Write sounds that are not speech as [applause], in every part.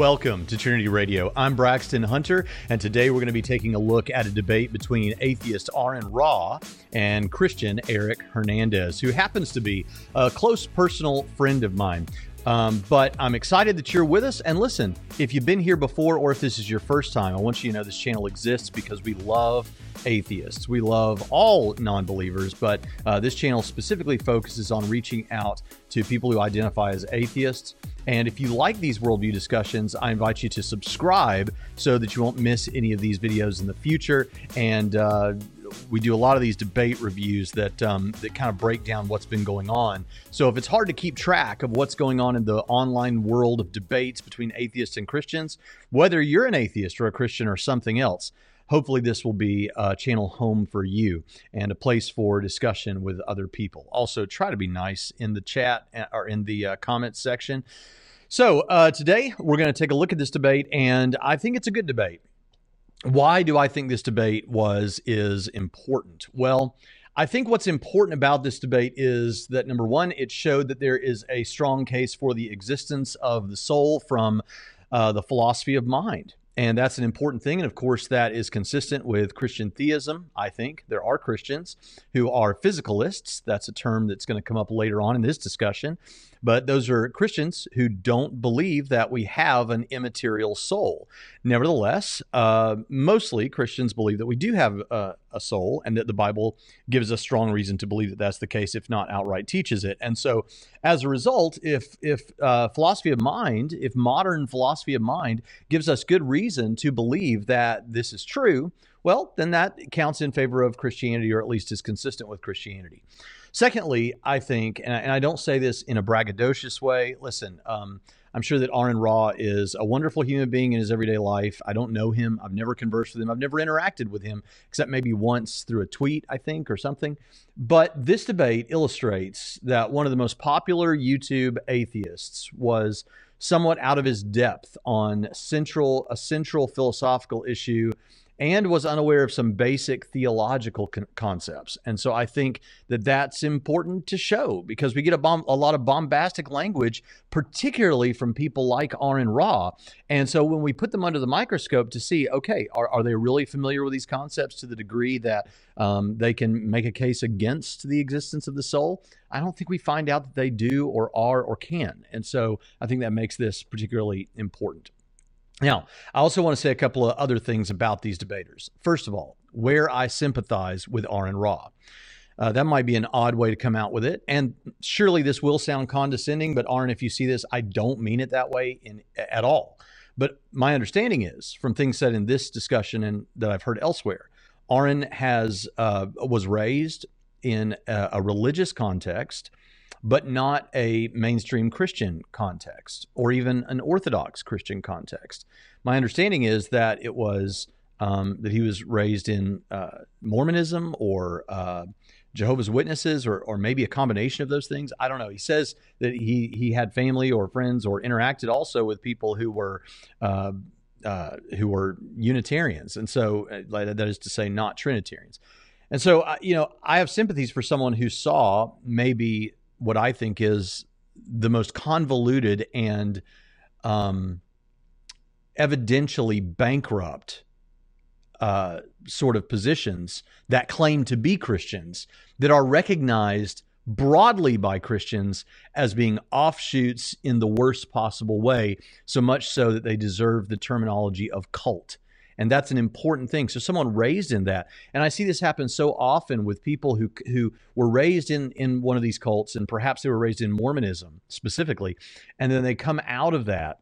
Welcome to Trinity Radio. I'm Braxton Hunter, and today we're going to be taking a look at a debate between atheist Aron Ra and Christian Eric Hernandez, who happens to be a close personal friend of mine. Um, but I'm excited that you're with us. And listen, if you've been here before or if this is your first time, I want you to know this channel exists because we love atheists. We love all non believers, but uh, this channel specifically focuses on reaching out to people who identify as atheists. And if you like these worldview discussions, I invite you to subscribe so that you won't miss any of these videos in the future. And uh, we do a lot of these debate reviews that um, that kind of break down what's been going on. So if it's hard to keep track of what's going on in the online world of debates between atheists and Christians, whether you're an atheist or a Christian or something else, hopefully this will be a channel home for you and a place for discussion with other people. Also, try to be nice in the chat uh, or in the uh, comments section. So uh, today we're going to take a look at this debate, and I think it's a good debate why do I think this debate was is important? Well, I think what's important about this debate is that number one, it showed that there is a strong case for the existence of the soul from uh, the philosophy of mind. And that's an important thing. And of course, that is consistent with Christian theism. I think there are Christians who are physicalists. That's a term that's going to come up later on in this discussion. But those are Christians who don't believe that we have an immaterial soul. Nevertheless, uh, mostly Christians believe that we do have a, a, soul and that the Bible gives us strong reason to believe that that's the case, if not outright teaches it. And so, as a result, if, if uh, philosophy of mind, if modern philosophy of mind gives us good reason to believe that this is true, well, then that counts in favor of Christianity or at least is consistent with Christianity. Secondly, I think, and I, and I don't say this in a braggadocious way, listen, um, I'm sure that Aron Ra is a wonderful human being in his everyday life. I don't know him. I've never conversed with him. I've never interacted with him except maybe once through a tweet, I think, or something. But this debate illustrates that one of the most popular YouTube atheists was somewhat out of his depth on central a central philosophical issue and was unaware of some basic theological con- concepts. And so I think that that's important to show because we get a, bomb, a lot of bombastic language, particularly from people like Aron Ra. And so when we put them under the microscope to see, okay, are, are they really familiar with these concepts to the degree that um, they can make a case against the existence of the soul? I don't think we find out that they do or are or can. And so I think that makes this particularly important. Now, I also want to say a couple of other things about these debaters. First of all, where I sympathize with Aron Ra. Uh, that might be an odd way to come out with it. And surely this will sound condescending, but Aron, if you see this, I don't mean it that way in, at all. But my understanding is from things said in this discussion and that I've heard elsewhere, Aron has uh, was raised in a, a religious context but not a mainstream Christian context or even an Orthodox Christian context. My understanding is that it was um, that he was raised in uh, Mormonism or uh, Jehovah's Witnesses or, or maybe a combination of those things. I don't know. He says that he he had family or friends or interacted also with people who were. Uh, uh, who were Unitarians, and so uh, that is to say, not Trinitarians. And so, uh, you know, I have sympathies for someone who saw maybe what I think is the most convoluted and um, evidentially bankrupt uh, sort of positions that claim to be Christians that are recognized broadly by Christians as being offshoots in the worst possible way, so much so that they deserve the terminology of cult. And that's an important thing. So someone raised in that, and I see this happen so often with people who who were raised in in one of these cults, and perhaps they were raised in Mormonism specifically, and then they come out of that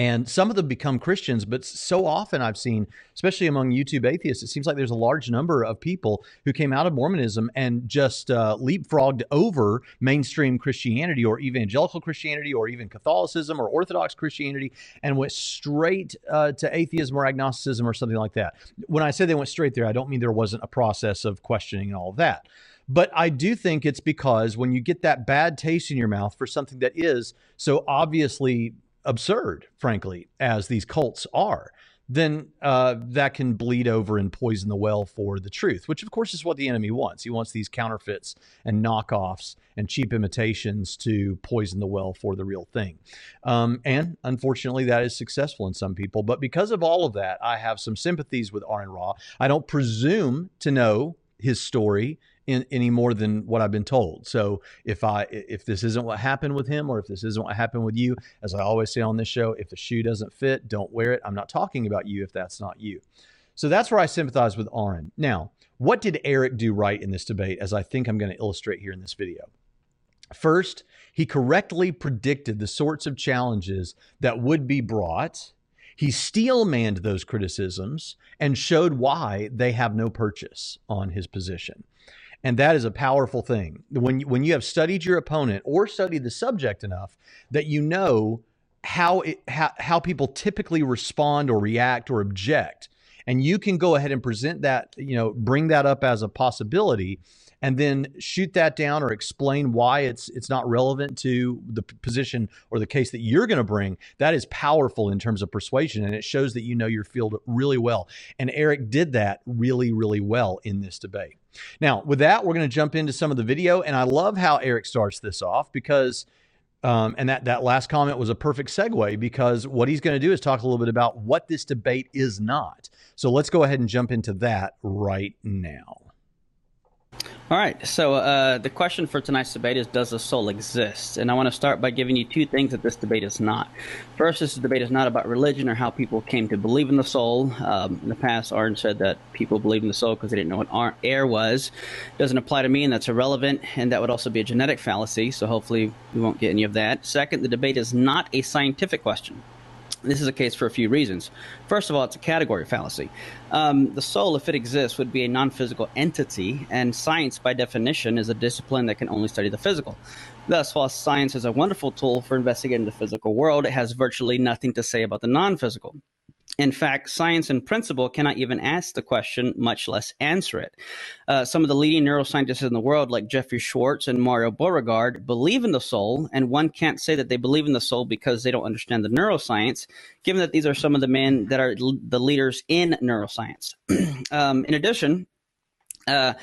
and some of them become Christians, but so often I've seen, especially among YouTube atheists, it seems like there's a large number of people who came out of Mormonism and just uh, leapfrogged over mainstream Christianity or evangelical Christianity or even Catholicism or Orthodox Christianity and went straight uh, to atheism or agnosticism or something like that. When I say they went straight there, I don't mean there wasn't a process of questioning and all of that. But I do think it's because when you get that bad taste in your mouth for something that is so obviously absurd, frankly, as these cults are, then uh, that can bleed over and poison the well for the truth, which of course is what the enemy wants. He wants these counterfeits and knockoffs and cheap imitations to poison the well for the real thing. Um, and unfortunately, that is successful in some people. But because of all of that, I have some sympathies with Aron Ra. I don't presume to know his story in, any more than what I've been told. So if I if this isn't what happened with him, or if this isn't what happened with you, as I always say on this show, if the shoe doesn't fit, don't wear it. I'm not talking about you if that's not you. So that's where I sympathize with Aron. Now, what did Eric do right in this debate? As I think I'm going to illustrate here in this video. First, he correctly predicted the sorts of challenges that would be brought. He steel manned those criticisms and showed why they have no purchase on his position. And that is a powerful thing. When, when you have studied your opponent or studied the subject enough that you know how, it, how, how people typically respond or react or object, and you can go ahead and present that, you know, bring that up as a possibility and then shoot that down or explain why it's it's not relevant to the position or the case that you're going to bring. That is powerful in terms of persuasion and it shows that you know your field really well. And Eric did that really really well in this debate. Now with that we're going to jump into some of the video and I love how Eric starts this off because um, and that, that last comment was a perfect segue because what he's going to do is talk a little bit about what this debate is not. So let's go ahead and jump into that right now. All right. So uh, the question for tonight's debate is: Does the soul exist? And I want to start by giving you two things that this debate is not. First, this debate is not about religion or how people came to believe in the soul. Um, in the past, Aron said that people believed in the soul because they didn't know what air was. Doesn't apply to me, and that's irrelevant. And that would also be a genetic fallacy. So hopefully, we won't get any of that. Second, the debate is not a scientific question. This is a case for a few reasons. First of all, it's a category fallacy. Um, the soul, if it exists, would be a non physical entity, and science, by definition, is a discipline that can only study the physical. Thus, while science is a wonderful tool for investigating the physical world, it has virtually nothing to say about the non physical. In fact, science in principle cannot even ask the question, much less answer it. Uh, some of the leading neuroscientists in the world, like Jeffrey Schwartz and Mario Beauregard, believe in the soul, and one can't say that they believe in the soul because they don't understand the neuroscience, given that these are some of the men that are l- the leaders in neuroscience. [clears throat] um, in addition, uh,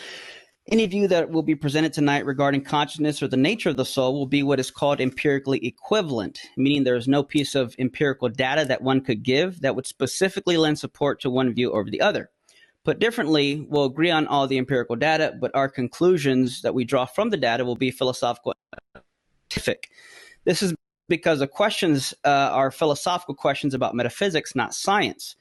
any view that will be presented tonight regarding consciousness or the nature of the soul will be what is called empirically equivalent, meaning there is no piece of empirical data that one could give that would specifically lend support to one view over the other. Put differently, we'll agree on all the empirical data, but our conclusions that we draw from the data will be philosophical scientific. This is because the questions uh, are philosophical questions about metaphysics, not science.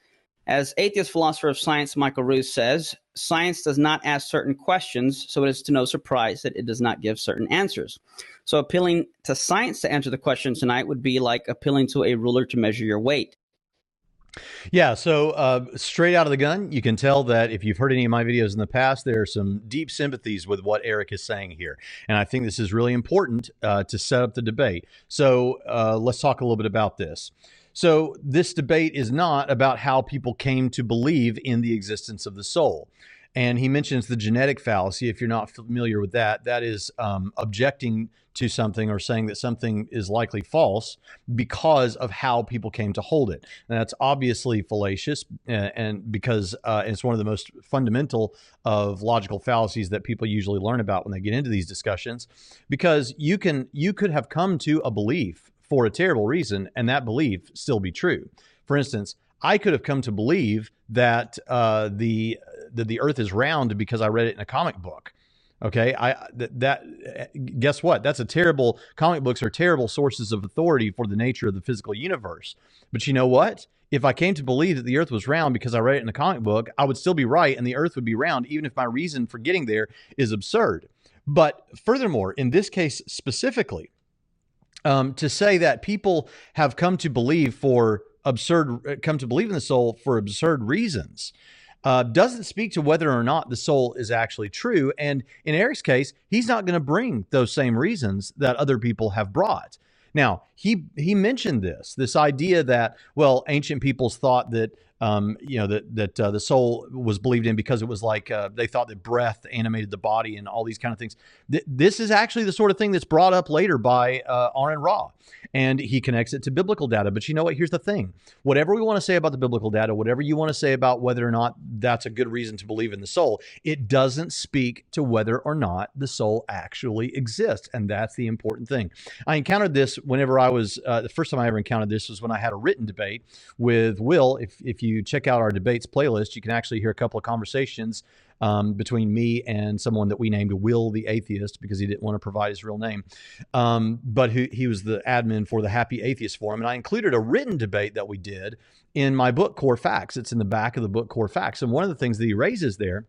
As atheist philosopher of science Michael Ruse says, science does not ask certain questions, so it is to no surprise that it does not give certain answers. So appealing to science to answer the question tonight would be like appealing to a ruler to measure your weight. Yeah, so uh, straight out of the gun, you can tell that if you've heard any of my videos in the past, there are some deep sympathies with what Eric is saying here. And I think this is really important uh, to set up the debate. So uh, let's talk a little bit about this. So, this debate is not about how people came to believe in the existence of the soul. And he mentions the genetic fallacy. If you're not familiar with that, that is um, objecting to something or saying that something is likely false because of how people came to hold it. And that's obviously fallacious, and, and because uh, it's one of the most fundamental of logical fallacies that people usually learn about when they get into these discussions. Because you can you could have come to a belief for a terrible reason and that belief still be true. For instance, I could have come to believe that uh, the that the Earth is round because I read it in a comic book. Okay, I that, that guess what? That's a terrible. Comic books are terrible sources of authority for the nature of the physical universe. But you know what? If I came to believe that the Earth was round because I read it in a comic book, I would still be right, and the Earth would be round, even if my reason for getting there is absurd. But furthermore, in this case specifically, um, to say that people have come to believe for absurd, uh, come to believe in the soul for absurd reasons. Uh, doesn't speak to whether or not the soul is actually true. And in Eric's case, he's not going to bring those same reasons that other people have brought. Now, he he mentioned this this idea that well, ancient peoples thought that um, you know that that uh, the soul was believed in because it was like uh, they thought that breath animated the body and all these kind of things. Th- this is actually the sort of thing that's brought up later by uh, Aron Ra, and he connects it to biblical data. But you know what? Here's the thing: whatever we want to say about the biblical data, whatever you want to say about whether or not that's a good reason to believe in the soul, it doesn't speak to whether or not the soul actually exists, and that's the important thing. I encountered this whenever I was uh, the first time I ever encountered this was when I had a written debate with Will. If if you check out our debates playlist, you can actually hear a couple of conversations um, between me and someone that we named Will the Atheist because he didn't want to provide his real name. Um, but he, he was the admin for the Happy Atheist Forum. And I included a written debate that we did in my book, Core Facts. It's in the back of the book, Core Facts. And one of the things that he raises there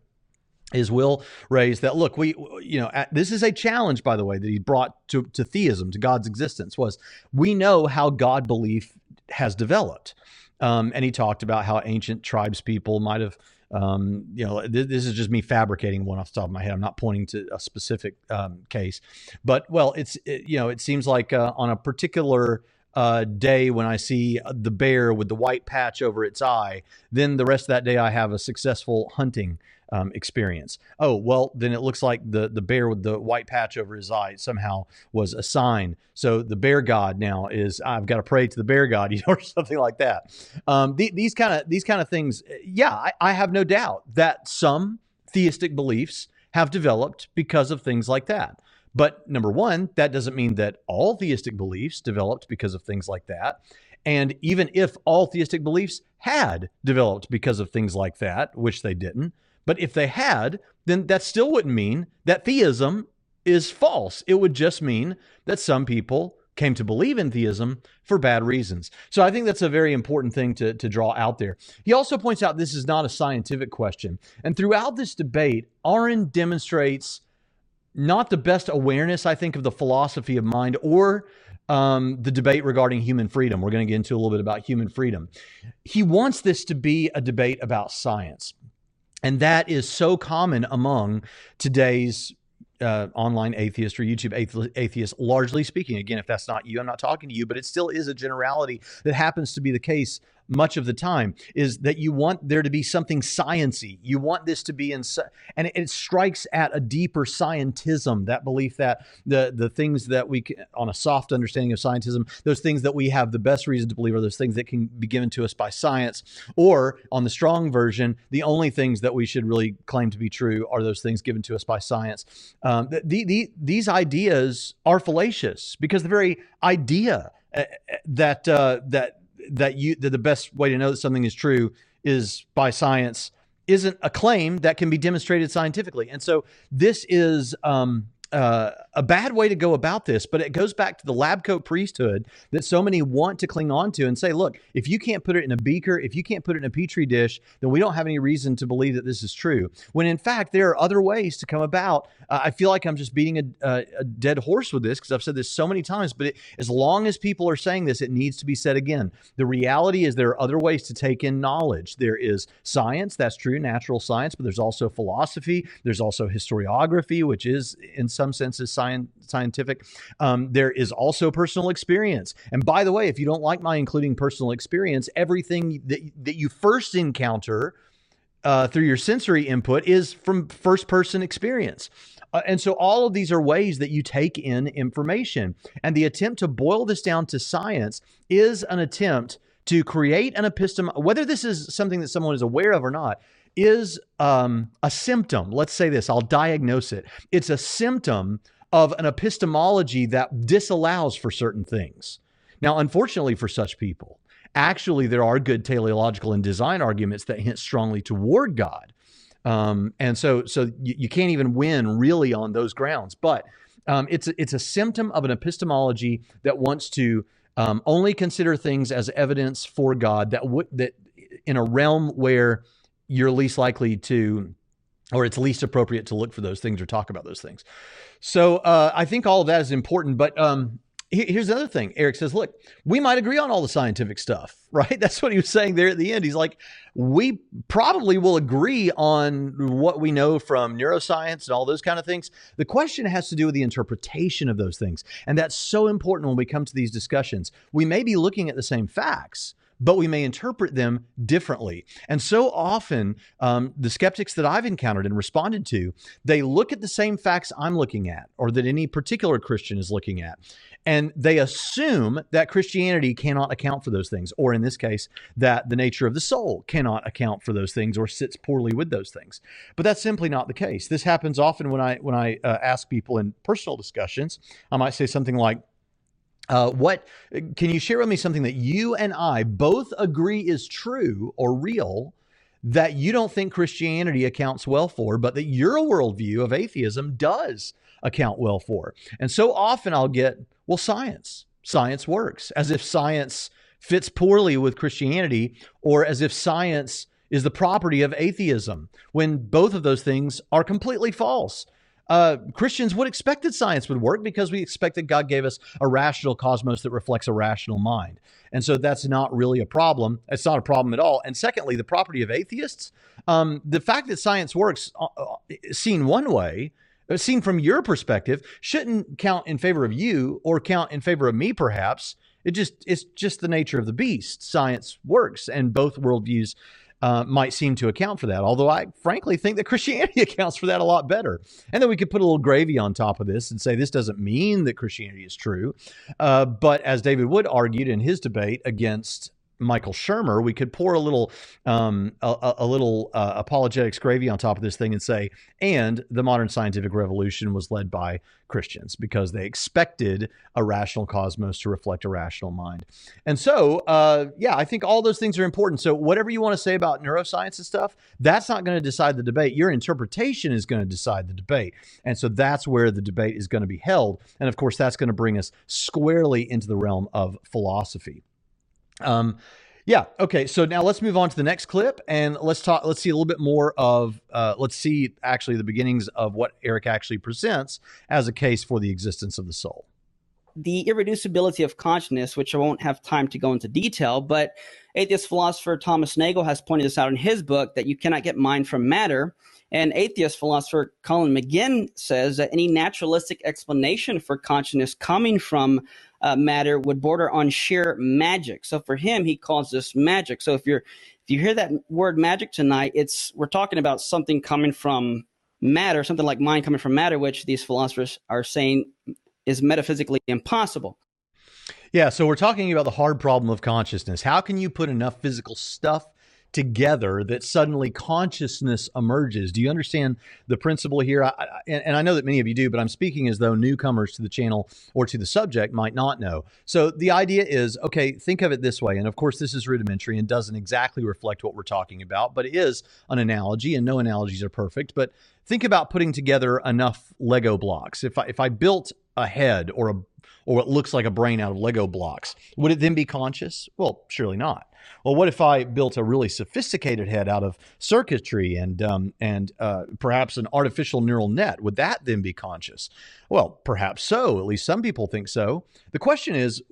is Will raise that look we you know this is a challenge by the way that he brought to, to theism to God's existence was we know how God belief has developed um, and he talked about how ancient tribes people might have um, you know, th- this is just me fabricating one off the top of my head. I'm not pointing to a specific um, case, but well, it's it, you know, it seems like uh, on a particular uh, day when I see the bear with the white patch over its eye, then the rest of that day I have a successful hunting um, experience. Oh, well, then it looks like the, the bear with the white patch over his eye somehow was a sign. So the bear god now is I've got to pray to the bear god, [laughs] you know, or something like that. Um, the, these kind of these kind of things, yeah, I, I have no doubt that some theistic beliefs have developed because of things like that. But number one, that doesn't mean that all theistic beliefs developed because of things like that. And even if all theistic beliefs had developed because of things like that, which they didn't, but if they had, then that still wouldn't mean that theism is false. It would just mean that some people came to believe in theism for bad reasons. So I think that's a very important thing to, to draw out there. He also points out this is not a scientific question. And throughout this debate, Aron demonstrates not the best awareness, I think, of the philosophy of mind or um, the debate regarding human freedom. We're going to get into a little bit about human freedom. He wants this to be a debate about science. And that is so common among today's uh, online atheist or YouTube atheist, largely speaking. Again, if that's not you, I'm not talking to you, but it still is a generality that happens to be the case much of the time is that you want there to be something sciency. You want this to be in, and it, strikes at a deeper scientism. That belief that the the things that we can, on a soft understanding of scientism, those things that we have the best reason to believe are those things that can be given to us by science, or on the strong version, the only things that we should really claim to be true are those things given to us by science. Um, the, the, these ideas are fallacious because the very idea uh, that uh, that that you that the best way to know that something is true is by science isn't a claim that can be demonstrated scientifically. And so this is um, uh, a bad way to go about this, but it goes back to the lab coat priesthood that so many want to cling on to and say, look, if you can't put it in a beaker, if you can't put it in a petri dish, then we don't have any reason to believe that this is true. When in fact, there are other ways to come about. Uh, I feel like I'm just beating a, a, dead horse with this because I've said this so many times, but it, as long as people are saying this, it needs to be said again. The reality is there are other ways to take in knowledge. There is science, that's true, natural science, but there's also philosophy, there's also historiography, which is in some senses science, scientific. Um, there is also personal experience. And by the way, if you don't like my including personal experience, everything that, that you first encounter uh, through your sensory input is from first person experience. Uh, and so all of these are ways that you take in information. And the attempt to boil this down to science is an attempt to create an epistem, whether this is something that someone is aware of or not, is um, a symptom. Let's say this, I'll diagnose it. It's a symptom of an epistemology that disallows for certain things. Now, unfortunately for such people, actually, there are good teleological and design arguments that hint strongly toward God. Um, and so, so you, you, can't even win really on those grounds. But um, it's a, it's a symptom of an epistemology that wants to um, only consider things as evidence for God that would that in a realm where you're least likely to or it's least appropriate to look for those things or talk about those things. So uh, I think all of that is important. But um, here's another thing. Eric says, look, we might agree on all the scientific stuff, [laughs] right? That's what he was saying there at the end. He's like, we probably will agree on what we know from neuroscience and all those kind of things. The question has to do with the interpretation of those things. And that's so important when we come to these discussions. We may be looking at the same facts, but we may interpret them differently. And so often, um, the skeptics that I've encountered and responded to, they look at the same facts I'm looking at, or that any particular Christian is looking at, and they assume that Christianity cannot account for those things, or in this case, that the nature of the soul cannot account for those things or sits poorly with those things. But that's simply not the case. This happens often when I when I uh, ask people in personal discussions. I might say something like, uh, what can you share with me something that you and I both agree is true or real that you don't think Christianity accounts well for, but that your worldview of atheism does account well for? And so often I'll get, well, science. Science works, as if science fits poorly with Christianity, or as if science is the property of atheism, when both of those things are completely false. Uh, Christians would expect that science would work because we expect that God gave us a rational cosmos that reflects a rational mind. And so that's not really a problem. It's not a problem at all. And secondly, the property of atheists, um, the fact that science works uh, uh seen one way uh, seen from your perspective, shouldn't count in favor of you or count in favor of me, perhaps. It just it's just the nature of the beast. Science works, and both worldviews uh, might seem to account for that. Although I frankly think that [laughs] Christianity accounts for that a lot better. And then we could put a little gravy on top of this and say this doesn't mean that Christianity is true. Uh, but as David Wood argued in his debate against Michael Shermer, we could pour a little um, a, a, little uh, apologetics gravy on top of this thing and say, and the modern scientific revolution was led by Christians because they expected a rational cosmos to reflect a rational mind. And so, uh, yeah, I think all those things are important. So, whatever you want to say about neuroscience and stuff, that's not going to decide the debate. Your interpretation is going to decide the debate. And so, that's where the debate is going to be held. And of course, that's going to bring us squarely into the realm of philosophy. Um, yeah. Okay. So now let's move on to the next clip and let's talk. Let's see a little bit more of. Uh, let's see actually the beginnings of what Eric actually presents as a case for the existence of the soul. The irreducibility of consciousness, which I won't have time to go into detail, but atheist philosopher Thomas Nagel has pointed this out in his book that you cannot get mind from matter. And atheist philosopher Colin McGinn says that any naturalistic explanation for consciousness coming from uh, matter would border on sheer magic. So for him, he calls this magic. So if you're if you hear that word magic tonight, it's we're talking about something coming from matter, something like mind coming from matter, which these philosophers are saying is metaphysically impossible. Yeah, so we're talking about the hard problem of consciousness. How can you put enough physical stuff together that suddenly consciousness emerges. Do you understand the principle here? I, and, I know that many of you do, but I'm speaking as though newcomers to the channel or to the subject might not know. So the idea is okay, think of it this way. And of course, this is rudimentary and doesn't exactly reflect what we're talking about, but it is an analogy, and no analogies are perfect. But think about putting together enough Lego blocks. If I, if I built a head or a or what looks like a brain out of Lego blocks, would it then be conscious? Well, surely not. Well, what if I built a really sophisticated head out of circuitry and um, and uh, perhaps an artificial neural net? Would that then be conscious? Well, perhaps so. At least some people think so. The question is,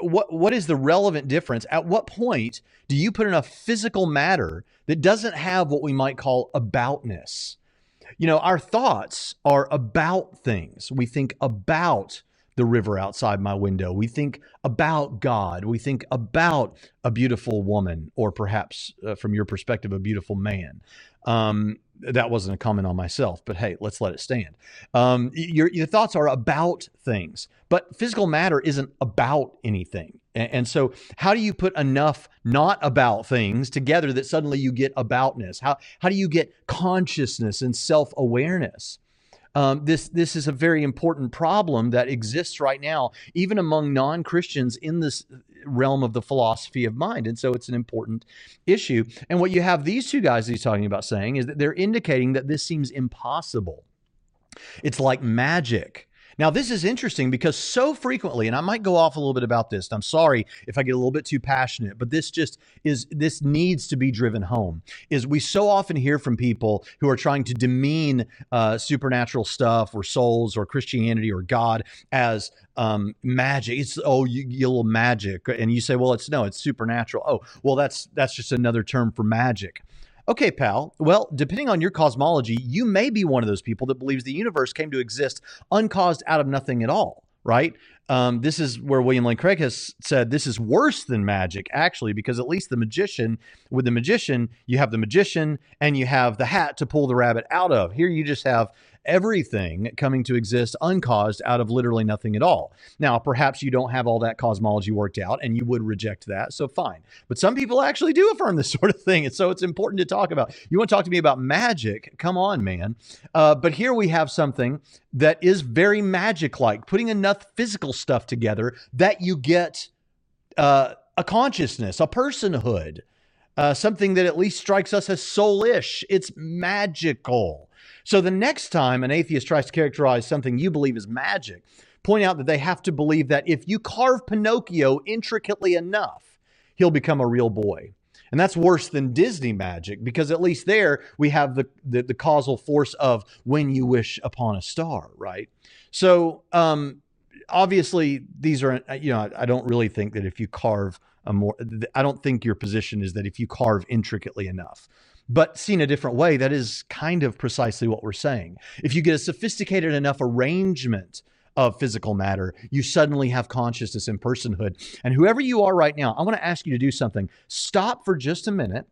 what what is the relevant difference? At what point do you put enough physical matter that doesn't have what we might call aboutness? You know, our thoughts are about things. We think about the river outside my window. We think about God. We think about a beautiful woman, or perhaps uh, from your perspective, a beautiful man. Um, that wasn't a comment on myself, but hey, let's let it stand. Um, your, your thoughts are about things, but physical matter isn't about anything. And, and so, how do you put enough not about things together that suddenly you get aboutness? How, how do you get consciousness and self awareness? Um, this this is a very important problem that exists right now, even among non Christians in this realm of the philosophy of mind, and so it's an important issue. And what you have these two guys he's talking about saying is that they're indicating that this seems impossible. It's like magic. Now, this is interesting because so frequently, and I might go off a little bit about this. I'm sorry if I get a little bit too passionate, but this just is, this needs to be driven home. Is we so often hear from people who are trying to demean uh, supernatural stuff or souls or Christianity or God as um, magic. It's oh, you, you little magic, and you say, well, it's no, it's supernatural. Oh, well, that's that's just another term for magic. Okay, pal. Well, depending on your cosmology, you may be one of those people that believes the universe came to exist uncaused out of nothing at all. right? Um, this is where William Lane Craig has said this is worse than magic, actually, because at least the magician, with the magician, you have the magician and you have the hat to pull the rabbit out of. Here you just have everything coming to exist uncaused out of literally nothing at all. Now, perhaps you don't have all that cosmology worked out and you would reject that. So fine. But some people actually do affirm this [laughs] sort of thing. And so it's important to talk about. You want to talk to me about magic? Come on, man. Uh, but here we have something that is very magic like, putting enough physical stuff together that you get uh, a consciousness, a personhood. Uh, something that at least strikes us as soulish. It's magical. So the next time an atheist tries to characterize something you believe is magic, point out that they have to believe that if you carve Pinocchio intricately enough, he'll become a real boy. And that's worse than Disney magic because at least there we have the, the, the causal force of when you wish upon a star, right? So um, obviously these are, you know, I don't really think that if you carve a more, I don't think your position is that if you carve intricately enough. But seen a different way, that is kind of precisely what we're saying. If you get a sophisticated enough arrangement of physical matter, you suddenly have consciousness and personhood. And whoever you are right now, I want to ask you to do something. Stop for just a minute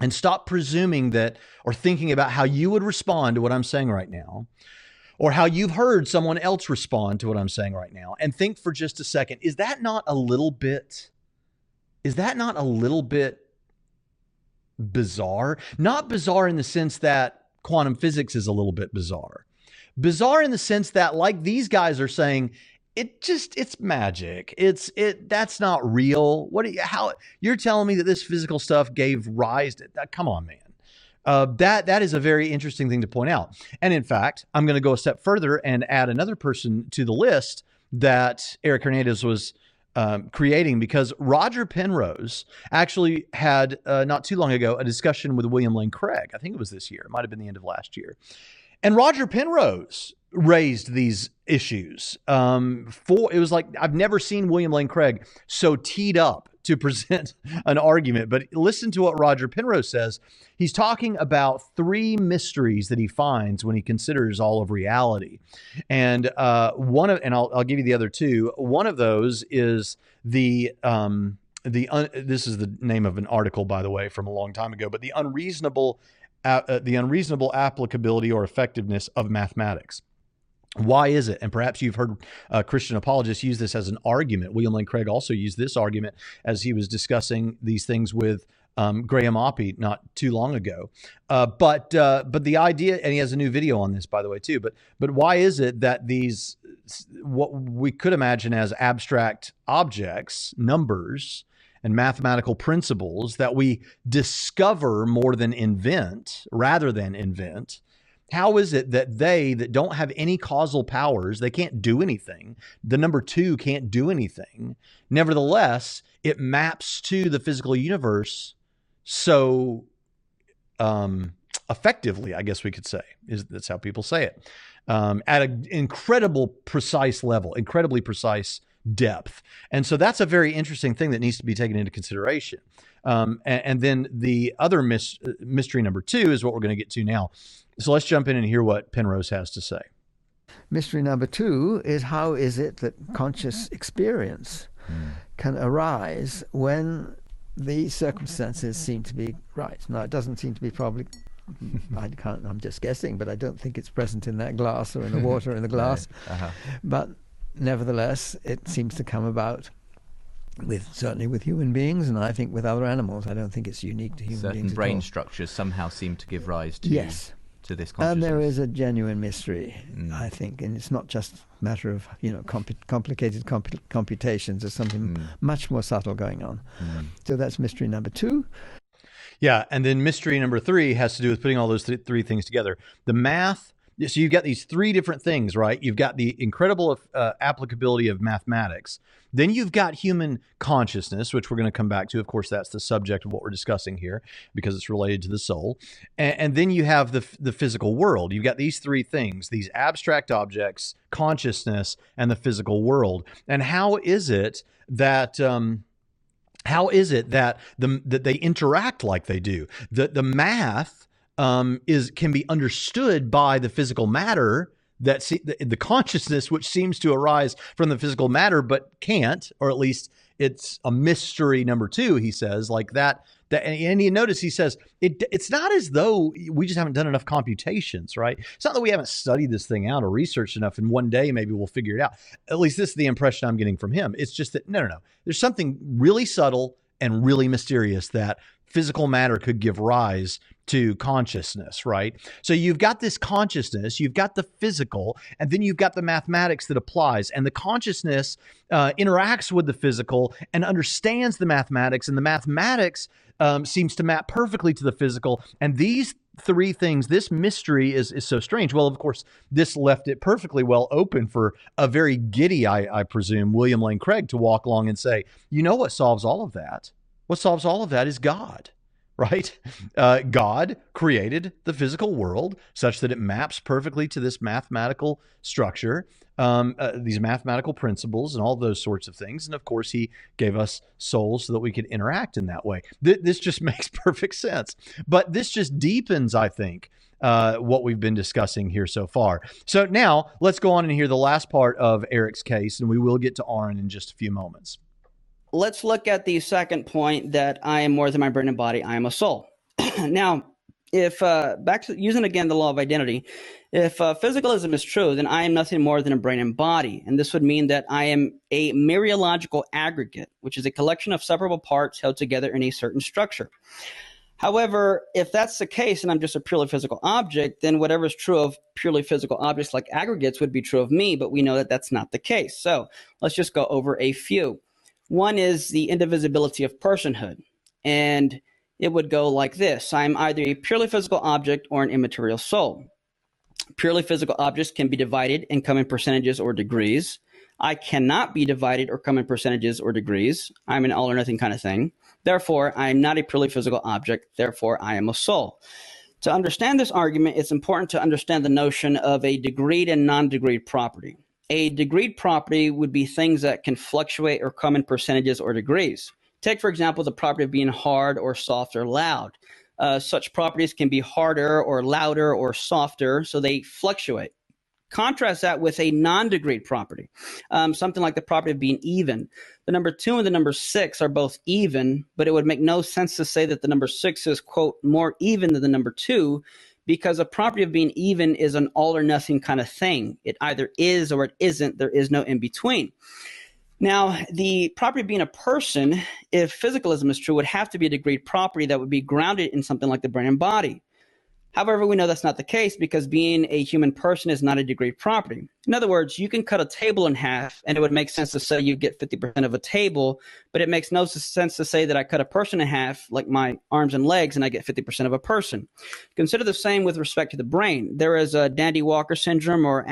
and stop presuming that or thinking about how you would respond to what I'm saying right now or how you've heard someone else respond to what I'm saying right now and think for just a second is that not a little bit is that not a little bit bizarre. Not bizarre in the sense that quantum physics is a little bit bizarre. Bizarre in the sense that, like these guys are saying, it just it's magic. It's it that's not real. What you, how you're telling me that this physical stuff gave rise to that? Come on, man. Uh, that that is a very interesting thing to point out. And in fact, I'm going to go a step further and add another person to the list that Eric Hernandez was um, creating because Roger Penrose actually had uh, not too long ago a discussion with William Lane Craig. I think it was this year, it might have been the end of last year. And Roger Penrose raised these issues. Um, for it was like I've never seen William Lane Craig so teed up to present [laughs] an argument. But listen to what Roger Penrose says. He's talking about three mysteries that he finds when he considers all of reality, and uh, one of and I'll, I'll give you the other two. One of those is the um, the un, this is the name of an article by the way from a long time ago, but the unreasonable uh, uh the unreasonable applicability or effectiveness of mathematics. Why is it? And perhaps you've heard uh, Christian apologists use this as an argument. William Lane Craig also used this argument as he was discussing these things with um, Graham Oppy not too long ago. Uh, but uh, but the idea, and he has a new video on this, by the way, too. But but why is it that these what we could imagine as abstract objects, numbers, and mathematical principles that we discover more than invent, rather than invent, how is it that they that don't have any causal powers, they can't do anything, the number two can't do anything, nevertheless, it maps to the physical universe so um, effectively, I guess we could say, is that's how people say it, um, at an incredible precise level, incredibly precise depth. And so that's a very interesting thing that needs to be taken into consideration. Um, and, and, then the other mis- mystery number two is what we're going to get to now. So let's jump in and hear what Penrose has to say. Mystery number two is how is it that conscious experience mm. can arise when the circumstances seem to be right? Now, it doesn't seem to be probably. [laughs] I can't. I'm just guessing, but I don't think it's present in that glass or in the water in the [laughs] glass. Uh-huh. But nevertheless, it seems to come about with certainly with human beings, and I think with other animals. I don't think it's unique to human Certain beings. Certain brain structures somehow seem to give rise to yes. To this and there is a genuine mystery, mm. I think, and it's not just a matter of you know complicated comp- computations. There's something mm. much more subtle going on. Mm. So that's mystery number two. Yeah, and then mystery number three has to do with putting all those th- three things together: the math, so you've got these three different things, right? You've got the incredible uh, applicability of mathematics. Then you've got human consciousness, which we're going to come back to. Of course, that's the subject of what we're discussing here because it's related to the soul. And, and then you have the the physical world. You've got these three things: these abstract objects, consciousness, and the physical world. And how is it that um, how is it that the that they interact like they do? The the math um, is can be understood by the physical matter that the, the consciousness which seems to arise from the physical matter but can't, or at least it's a mystery number two, he says, like that. That, and you notice he says it, it's not as though we just haven't done enough computations, right? It's not that we haven't studied this thing out or researched enough, and one day maybe we'll figure it out. At least this is the impression I'm getting from him. It's just that no, no, no. There's something really subtle and really mysterious that physical matter could give rise to consciousness, right? So you've got this consciousness, you've got the physical, and then you've got the mathematics that applies. And the consciousness uh, interacts with the physical and understands the mathematics, and the mathematics um, seems to map perfectly to the physical. And these three things, this mystery is is so strange. Well, of course, this left it perfectly well open for a very giddy, I, I presume, William Lane Craig to walk along and say, you know what solves all of that? What solves all of that is God [laughs] right? Uh, God created the physical world such that it maps perfectly to this mathematical structure, um, uh, these mathematical principles, and all those sorts of things. And of course, He gave us souls so that we could interact in that way. Th- this just [laughs] makes perfect sense. But this just deepens, I think. Uh, what we've been discussing here so far. So now let's go on and hear the last part of Eric's case, and we will get to Aron in just a few moments let's look at the second point that I am more than my brain and body, I am a soul. [clears throat] now, if uh, back to using again the law of identity, if uh, physicalism is true, then I am nothing more than a brain and body. And this would mean that I am a mereological aggregate, which is a collection of separable parts held together in a certain structure. However, if that's the case and I'm just a purely physical object, then whatever is true of purely physical objects like aggregates would be true of me, but we know that that's not the case. So let's just go over a few. One is the indivisibility of personhood. And it would go like this I'm either a purely physical object or an immaterial soul. Purely physical objects can be divided and come in percentages or degrees. I cannot be divided or come in percentages or degrees. I'm an all or nothing kind of thing. Therefore, I am not a purely physical object. Therefore, I am a soul. To understand this argument, it's important to understand the notion of a degreed and non degreed property. A degreed property would be things that can fluctuate or come in percentages or degrees. Take, for example, the property of being hard or soft or loud. Uh, such properties can be harder or louder or softer, so they fluctuate. Contrast that with a non degreed property, um, something like the property of being even. The number two and the number six are both even, but it would make no sense to say that the number six is, quote, more even than the number two because a property of being even is an all or nothing kind of thing. It either is or it isn't. There is no in between. Now, the property of being a person, if physicalism is true, would have to be a degreed property that would be grounded in something like the brain and body. However, we know that's not the case because being a human person is not a degreed property. In other words, you can cut a table in half and it would make sense to say you get 50% of a table, but it makes no sense to say that I cut a person in half, like my arms and legs, and I get 50% of a person. Consider the same with respect to the brain. There is a Dandy Walker syndrome or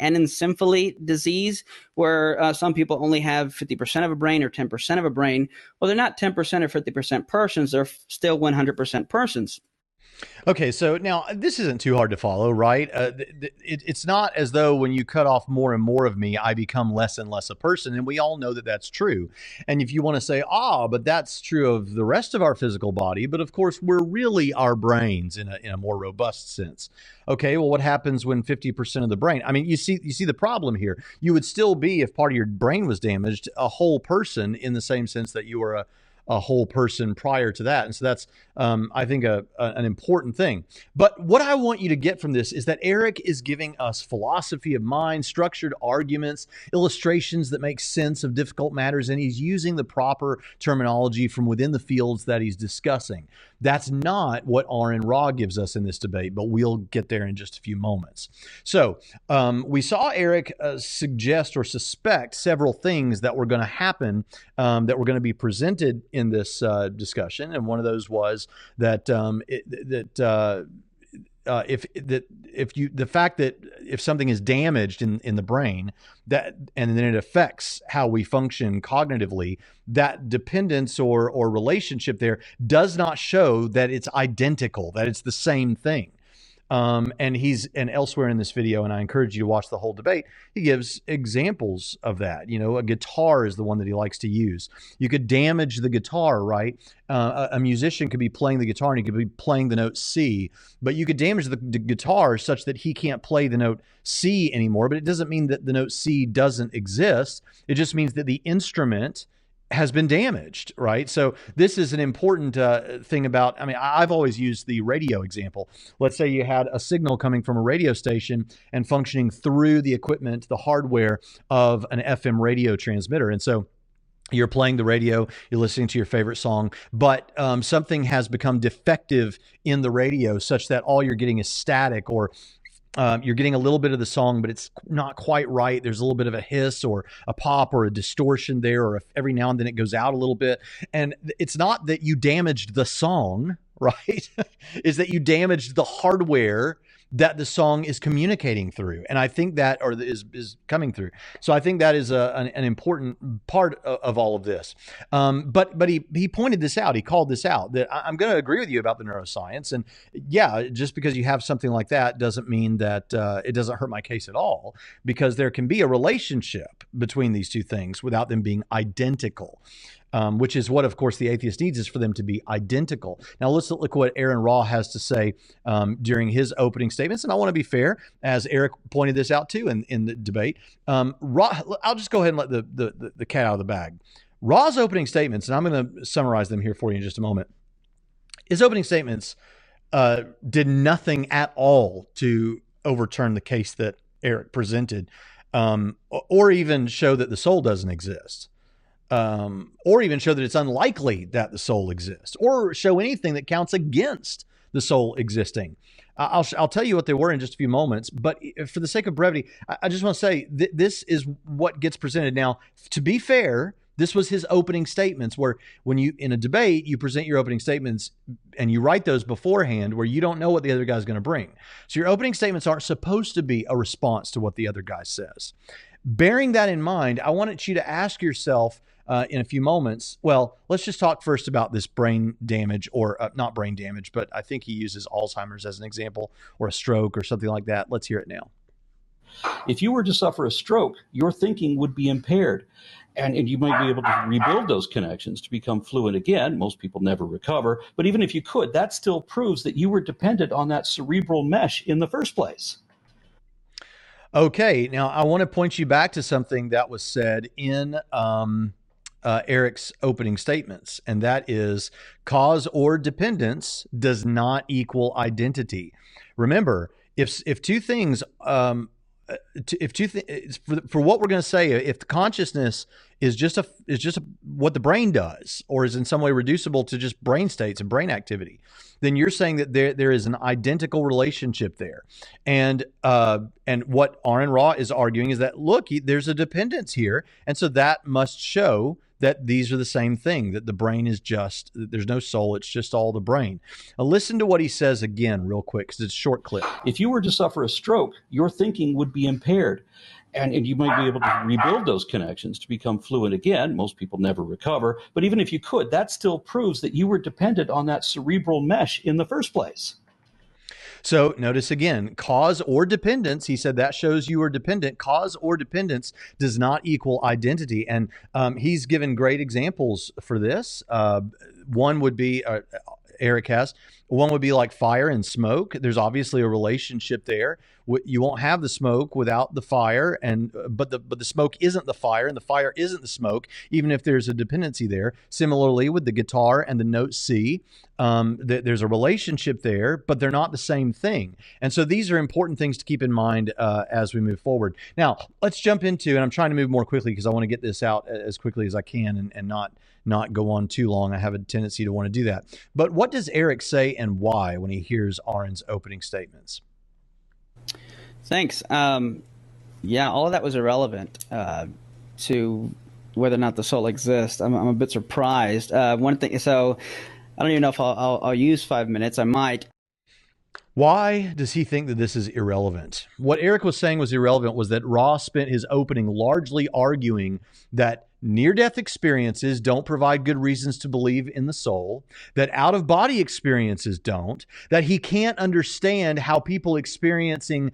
anencephaly disease, where uh, some people only have 50% of a brain or 10% of a brain. Well, they're not 10% or 50% persons, they're still 100% persons. Okay, so now this isn't too hard to follow, right? Uh, it, it's not as though when you cut off more and more of me, I become less and less a person. And we all know that that's true. And if you want to say, ah, but that's true of the rest of our physical body, but of course, we're really our brains in a, in a more robust sense. Okay, well, what happens when 50% of the brain? I mean, you see, you see the problem here. You would still be, if part of your brain was damaged, a whole person in the same sense that you were a a whole person prior to that. And so that's, um, I think, a, a, an important thing. But what I want you to get from this is that Eric is giving us philosophy of mind, structured arguments, illustrations that make sense of difficult matters, and he's using the proper terminology from within the fields that he's discussing. That's not what Aron Ra gives us in this debate, but we'll get there in just a few moments. So um, we saw Eric uh, suggest or suspect several things that were going to happen um, that were going to be presented in this uh, discussion, and one of those was that um, it, that. Uh, if that if you the fact that if something is damaged in in the brain that and then it affects how we function cognitively that dependence or or relationship there does not show that it's identical that it's the same thing Um, and he's and elsewhere in this video, and I encourage you to watch the whole debate. He gives examples of that. You know, a guitar is the one that he likes to use. You could damage the guitar, right? Uh, a, musician could be playing the guitar and he could be playing the note C, but you could damage the, the guitar such that he can't play the note C anymore. But it doesn't mean that the note C doesn't exist. It just means that the instrument has been damaged, right? So this is an important uh, thing about. I mean, I've always used the radio example. Let's say you had a signal coming from a radio station and functioning through the equipment, the hardware of an FM radio transmitter, and so you're playing the radio, you're listening to your favorite song, but um, something has become defective in the radio such that all you're getting is static or um, you're getting a little bit of the song, but it's not quite right. There's a little bit of a hiss or a pop or a distortion there, or every now and then it goes out a little bit. And it's not that you damaged the song, [laughs] right? is that you damaged the hardware that the song is communicating through. And I think that, or is, is coming through. So I think that is a, an, an important part of, of, all of this. Um, but but he, he pointed this out. He called this out that I, am going to agree with you about the neuroscience. And yeah, just because you have something like that doesn't mean that uh, it doesn't hurt my case at all, because there can be a relationship between these two things without them being identical um, which is what, of course, the atheist needs is for them to be identical. Now, let's look at what Aron Ra has to say um, during his opening statements. And I want to be fair, as Eric pointed this out too in, in the debate. Um, Ra, I'll just go ahead and let the, the, the cat out of the bag. Ra's opening statements, and I'm going to summarize them here for you in just a moment. His opening statements uh, did nothing at all to overturn the case that Eric presented, um, or even show that the soul doesn't exist um, or even show that it's unlikely that the soul exists, or show anything that counts against the soul existing. I'll, I'll tell you what they were in just a few moments, but for the sake of brevity, I, just want to say th- this is what gets presented. Now, to be fair, this was his opening statements where when you in a debate you present your opening statements and you write those beforehand where you don't know what the other guy's going to bring so your opening statements aren't supposed to be a response to what the other guy says bearing that in mind i wanted you to ask yourself uh, in a few moments. Well, let's just talk first about this brain damage, or uh, not brain damage, but I think he uses Alzheimer's as an example, or a stroke, or something like that. Let's hear it now. If you were to suffer a stroke, your thinking would be impaired. And, and you might be able to rebuild those connections to become fluent again. Most people never recover. But even if you could, that still proves that you were dependent on that cerebral mesh in the first place. Okay, now I want to point you back to something that was said in um, uh, Eric's opening statements, and that is cause or dependence does not equal identity. Remember, if if two things, um, uh, if two th- for, for what we're going to say, if the consciousness is just a is just a, what the brain does, or is in some way reducible to just brain states and brain activity, then you're saying that there there is an identical relationship there, and uh, and what Aron Ra is arguing is that look, there's a dependence here, and so that must show that these are the same thing, that the brain is just, there's no soul, it's just all the brain. Now, listen to what he says again, real quick, because it's a short clip. If you were to suffer a stroke, your thinking would be impaired. And, and you might be able to rebuild those connections to become fluent again. Most people never recover. But even if you could, that still proves that you were dependent on that cerebral mesh in the first place. So notice again, cause or dependence. He said that shows you are dependent. Cause or dependence does not equal identity. And um, he's given great examples for this. Uh, one would be uh, Eric has. One would be like fire and smoke. There's obviously a relationship there. You won't have the smoke without the fire, and uh, but the but the smoke isn't the fire, and the fire isn't the smoke, even if there's a dependency there. Similarly, with the guitar and the note C, um, th- there's a relationship there, but they're not the same thing. And so these are important things to keep in mind uh, as we move forward. Now, let's jump into, and I'm trying to move more quickly because I want to get this out as quickly as I can and, and not not go on too long. I have a tendency to want to do that. But what does Eric say and why when he hears Aron's opening statements? Thanks. Um, yeah, all of that was irrelevant uh, to whether or not the soul exists. I'm, I'm a bit surprised. Uh, one thing, so I don't even know if I'll, I'll, I'll use five minutes. I might. Why does he think that this is irrelevant? What Eric was saying was irrelevant was that Ross spent his opening largely arguing that near death experiences don't provide good reasons to believe in the soul, that out of body experiences don't, that he can't understand how people experiencing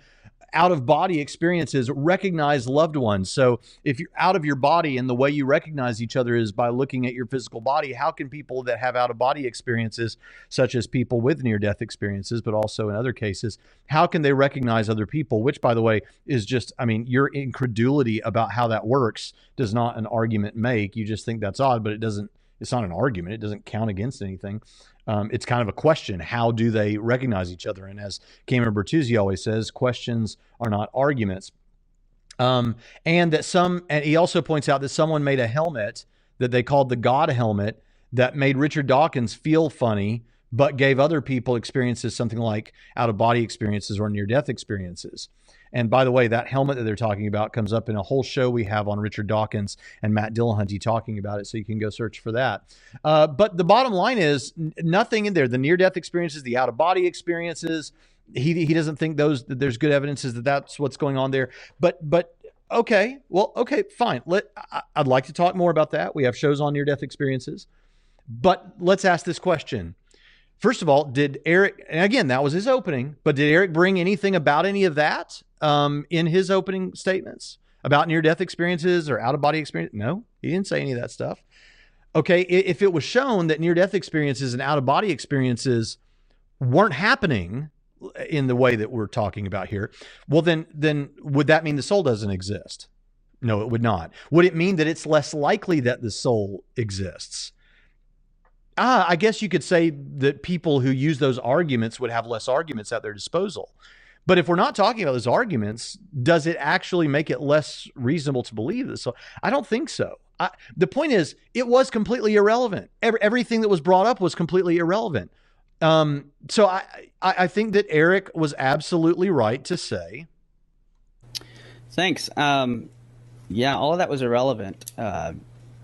out of body experiences recognize loved ones. So if you're out of your body and the way you recognize each other is by looking at your physical body, how can people that have out of body experiences, such as people with near death experiences, but also in other cases, how can they recognize other people? Which, by the way, is just, I mean, your incredulity about how that works does not an argument make. You just think that's odd, but it doesn't, it's not an argument. It doesn't count against anything um, it's kind of a question. How do they recognize each other? And as Cameron Bertuzzi always says, questions are not arguments. Um, and that some, and he also points out that someone made a helmet that they called the God helmet that made Richard Dawkins feel funny, but gave other people experiences something like out of body experiences or near death experiences. And by the way, that helmet that they're talking about comes up in a whole show we have on Richard Dawkins and Matt Dillahunty talking about it. So you can go search for that. Uh, but the bottom line is nothing in there. The near death experiences, the out of body experiences, he, he doesn't think those there's good evidences that that's what's going on there. But but okay, well okay, fine. Let I, I'd like to talk more about that. We have shows on near death experiences. But let's ask this question. First of all, did Eric, and again, that was his opening, but did Eric bring anything about any of that um, in his opening statements about near death experiences or out of body experience? No, he didn't say any of that stuff. Okay, if it was shown that near death experiences and out of body experiences weren't happening in the way that we're talking about here, well, then, then would that mean the soul doesn't exist? No, it would not. Would it mean that it's less likely that the soul exists? Ah, I guess you could say that people who use those arguments would have less arguments at their disposal. But if we're not talking about those arguments, does it actually make it less reasonable to believe this? So I don't think so. I, the point is, it was completely irrelevant. Every, everything that was brought up was completely irrelevant. Um, so I, I, I think that Eric was absolutely right to say. Thanks. Um, yeah, all of that was irrelevant uh,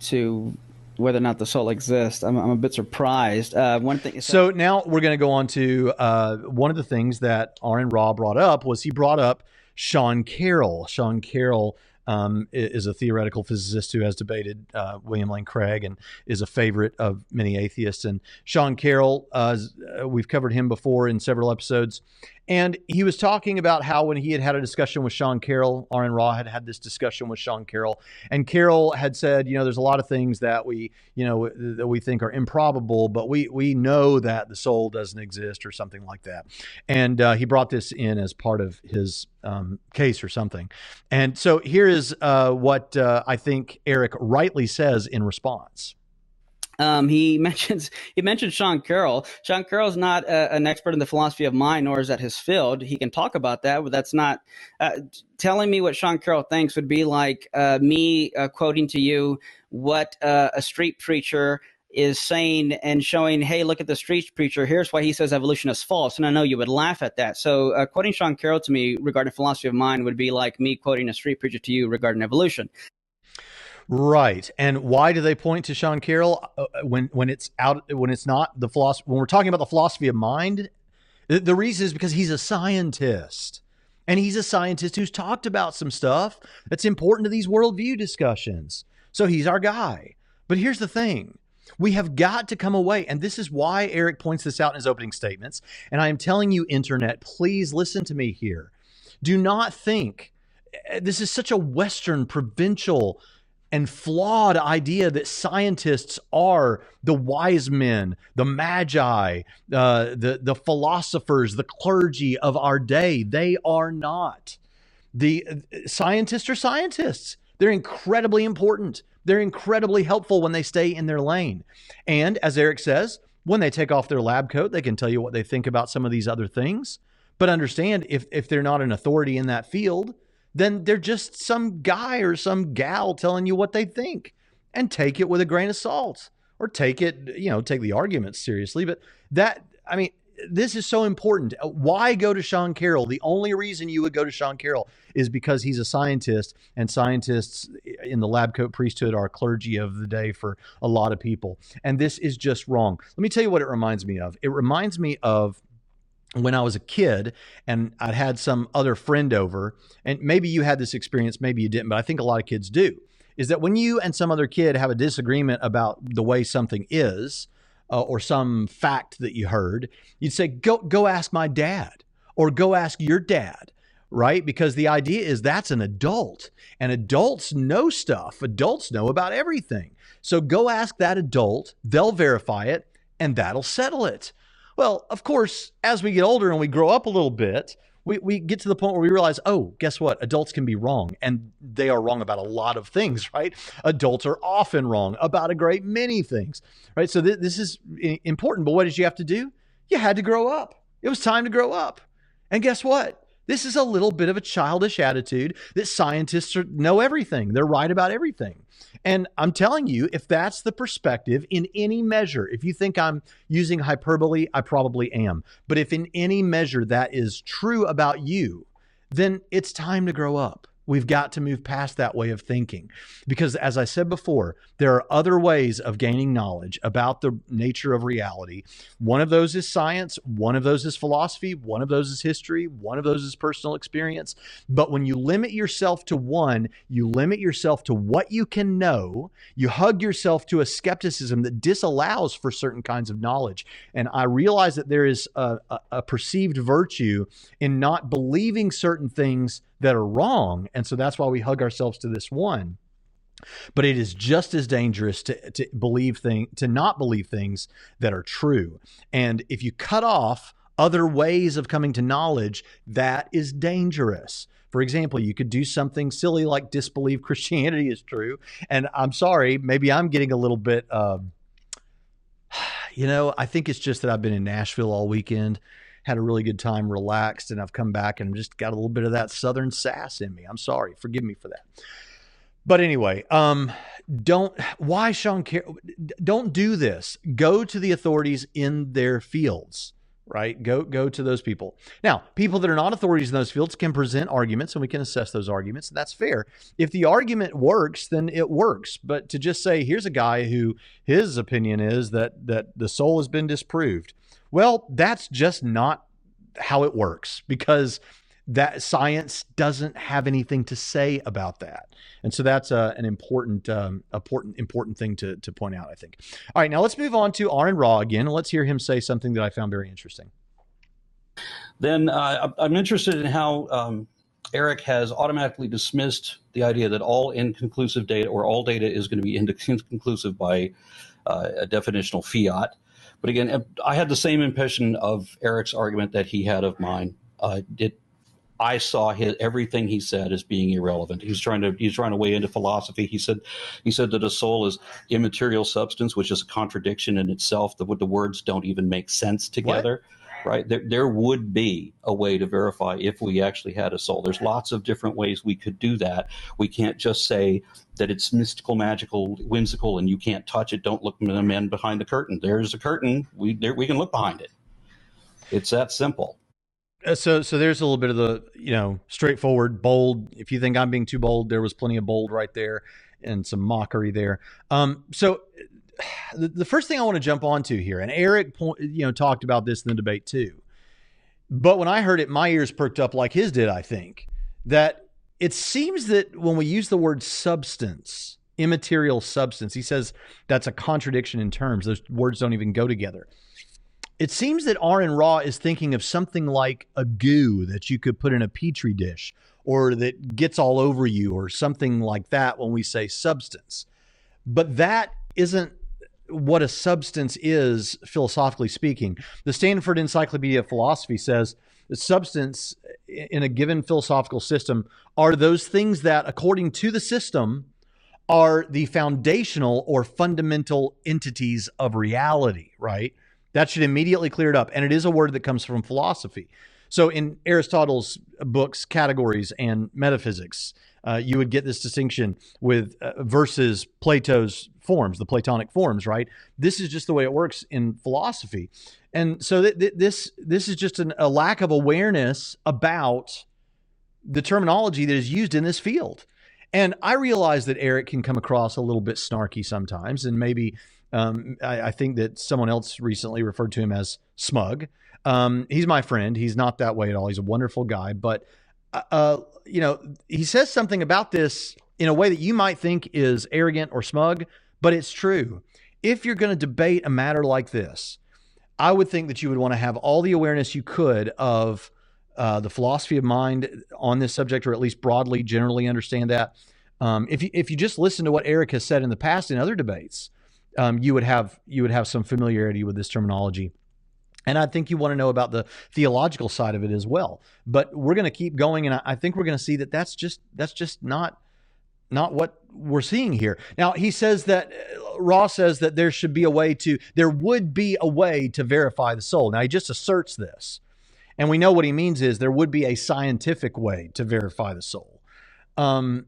to whether or not the soul exists. I'm, I'm a bit surprised. Uh, one thing. So now we're going to go on to uh, one of the things that Aron Ra brought up was he brought up Sean Carroll. Sean Carroll um, is a theoretical physicist who has debated uh, William Lane Craig and is a favorite of many atheists. And Sean Carroll, uh, uh we've covered him before in several episodes. And he was talking about how when he had had a discussion with Sean Carroll, Aron Ra had had this discussion with Sean Carroll, and Carroll had said, you know, there's a lot of things that we, you know, that we think are improbable, but we we know that the soul doesn't exist or something like that. And uh, he brought this in as part of his um, case or something. And so here is uh, what uh, I think Eric rightly says in response. Um, he [laughs] mentions he mentioned Sean Carroll. Sean Carroll's not a, an expert in the philosophy of mind, nor is that his field. He can talk about that, but that's not uh, telling me what Sean Carroll thinks would be like uh, me uh, quoting to you what uh, a street preacher is saying and showing, hey, look at the street preacher. Here's why he says evolution is false. And I know you would laugh at that. So uh, quoting Sean Carroll to me regarding philosophy of mind would be like me quoting a street preacher to you regarding evolution. Right. And why do they point to Sean Carroll uh, when when it's out when it's not the philosophy when we're talking about the philosophy of mind? The, the reason is because he's a scientist. And he's a scientist who's talked about some stuff that's important to these worldview discussions. So he's our guy. But here's the thing we have got to come away. And this is why Eric points this out in his opening statements. And I am telling you, Internet, please listen to me here. Do not think eh, this is such a Western provincial and flawed idea that scientists are the wise men, the magi, uh, the, the philosophers, the clergy of our day. They are not. The uh, scientists are scientists. They're incredibly important. They're incredibly helpful when they stay in their lane. And as Eric says, when they take off their lab coat, they can tell you what they think about some of these other things. But understand if, if they're not an authority in that field, then they're just some guy or some gal telling you what they think and take it with a grain of salt or take it, you know, take the arguments seriously. But that, I mean, this is so important. Uh, why go to Sean Carroll? The only reason you would go to Sean Carroll is because he's a scientist, and scientists in the lab coat priesthood are clergy of the day for a lot of people. And this is just wrong. Let me tell you what it reminds me of. It reminds me of when I was a kid and I'd had some other friend over, and maybe you had this experience, maybe you didn't, but I think a lot of kids do, is that when you and some other kid have a disagreement about the way something is uh, or some fact that you heard, you'd say, go, go ask my dad or go ask your dad. Right? Because the idea is that's an adult and adults know stuff. Adults know about everything. So go ask that adult, they'll verify it, and that'll settle it. Well, of course, as we get older and we grow up a little bit, we, we get to the point where we realize, oh, guess what? Adults can be wrong. And they are wrong about a lot of things, [laughs] right? Adults are often wrong about a great many things, right? So th- this is important. But what did you have to do? You had to grow up. It was time to grow up. And guess what? This is a little bit of a childish attitude that scientists are, know everything. They're right about everything. And I'm telling you, if that's the perspective in any measure, if you think I'm using hyperbole, I probably am. But if in any measure that is true about you, then it's time to grow up. We've got to move past that way of thinking. Because, as I said before, there are other ways of gaining knowledge about the nature of reality. One of those is science, one of those is philosophy, one of those is history, one of those is personal experience. But when you limit yourself to one, you limit yourself to what you can know, you hug yourself to a skepticism that disallows for certain kinds of knowledge. And I realize that there is a, a, a perceived virtue in not believing certain things that are wrong. And so that's why we hug ourselves to this one. But it is just as dangerous to, to believe thing to not believe things that are true. And if you cut off other ways of coming to knowledge, that is dangerous. For example, you could do something silly like disbelieve [laughs] Christianity is true. And I'm sorry, maybe I'm getting a little bit, uh, [sighs] you know, I think it's just that I've been in Nashville all weekend had a really good time, relaxed, and I've come back and just got a little bit of that southern sass in me. I'm sorry, forgive me for that. But anyway, um, don't why Sean Car- don't do this. Go to the authorities in their fields right? Go go to those people. Now, people that are not authorities in those fields can present arguments and we can assess those arguments. And that's fair. If the argument works, then it works. But to just say here's a guy who his opinion is that that the soul has been disproved. Well, that's just not how it works because that science doesn't have anything to say about that. And so that's uh, an important, um, important, important thing to, to point out, I think. All right, now let's move on to Aron Ra again, and let's hear him say something that I found very interesting. Then uh, I'm interested in how um, Eric has automatically dismissed the idea that all inconclusive data or all data is going to be inconclusive by uh, a definitional fiat. But again, I had the same impression of Eric's argument that he had of mine. Uh, it, I saw his, everything he said as being irrelevant. He's trying to he's trying to weigh into philosophy. He said he said that a soul is immaterial substance, which is a contradiction in itself. The, the words don't even make sense together. What? Right there, there would be a way to verify if we actually had a soul. There's lots of different ways we could do that. We can't just say that it's mystical, magical, whimsical, and you can't touch it. Don't look the man behind the curtain. There's a curtain. We there, we can look behind it. It's that simple. Uh, so, so there's a little bit of the you know straightforward, bold. If you think I'm being too bold, there was plenty of bold right there, and some mockery there. Um, so the, the first thing I want to jump onto here, and Eric, point, you know, talked about this in the debate too. But when I heard it, my ears perked up like his did. I think that it seems that when we use the word substance, immaterial substance, he says that's a contradiction in terms. Those words don't even go together. It seems that Aron Ra is thinking of something like a goo that you could put in a petri dish or that gets all over you or something like that when we say substance. But that isn't what a substance is, philosophically speaking. The Stanford Encyclopedia of Philosophy says substance in a given philosophical system are those things that, according to the system, are the foundational or fundamental entities of reality, right? That should immediately clear it up. And it is a word that comes from philosophy. So in Aristotle's books, Categories and Metaphysics, uh, you would get this distinction with uh, versus Plato's forms, the Platonic forms, right? This is just the way it works in philosophy. And so th- th- this this is just an, a lack of awareness about the terminology that is used in this field. And I realize that Eric can come across a little bit snarky sometimes, and maybe um, I, I, think that someone else recently referred to him as smug. Um, he's my friend. He's not that way at all. He's a wonderful guy, but uh, uh you know, he says something about this in a way that you might think is arrogant or smug, but it's true. If you're going to debate a matter like this, I would think that you would want to have all the awareness you could of uh, the philosophy of mind on this subject, or at least broadly, generally understand that. Um, if you if you just listen to what Eric has said in the past in other debates, um, you would have you would have some familiarity with this terminology. And I think you want to know about the theological side of it as well. But we're going to keep going, and I think we're going to see that that's just that's just not not what we're seeing here. Now, he says that Ross says that there should be a way to, there would be a way to verify the soul. Now, he just asserts this. And we know what he means is there would be a scientific way to verify the soul. Um,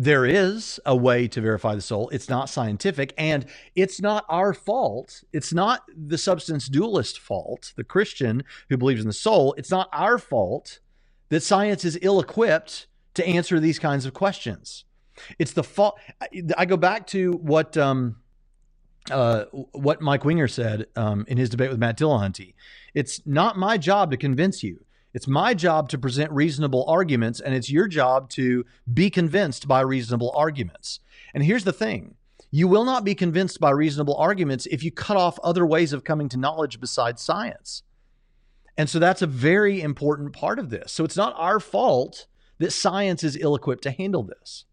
there is a way to verify the soul. It's not scientific, and it's not our fault. It's not the substance dualist fault, the Christian who believes in the soul. It's not our fault that science is ill equipped to answer these kinds of questions. It's the fault. I go back to what um, uh, what Mike Winger said um, in his debate with Matt Dillahunty. It's not my job to convince you. It's my job to present reasonable arguments, and it's your job to be convinced by reasonable arguments. And here's the thing you will not be convinced by reasonable arguments if you cut off other ways of coming to knowledge besides science. And so that's a very important part of this. So it's not our fault that science is ill equipped to handle this.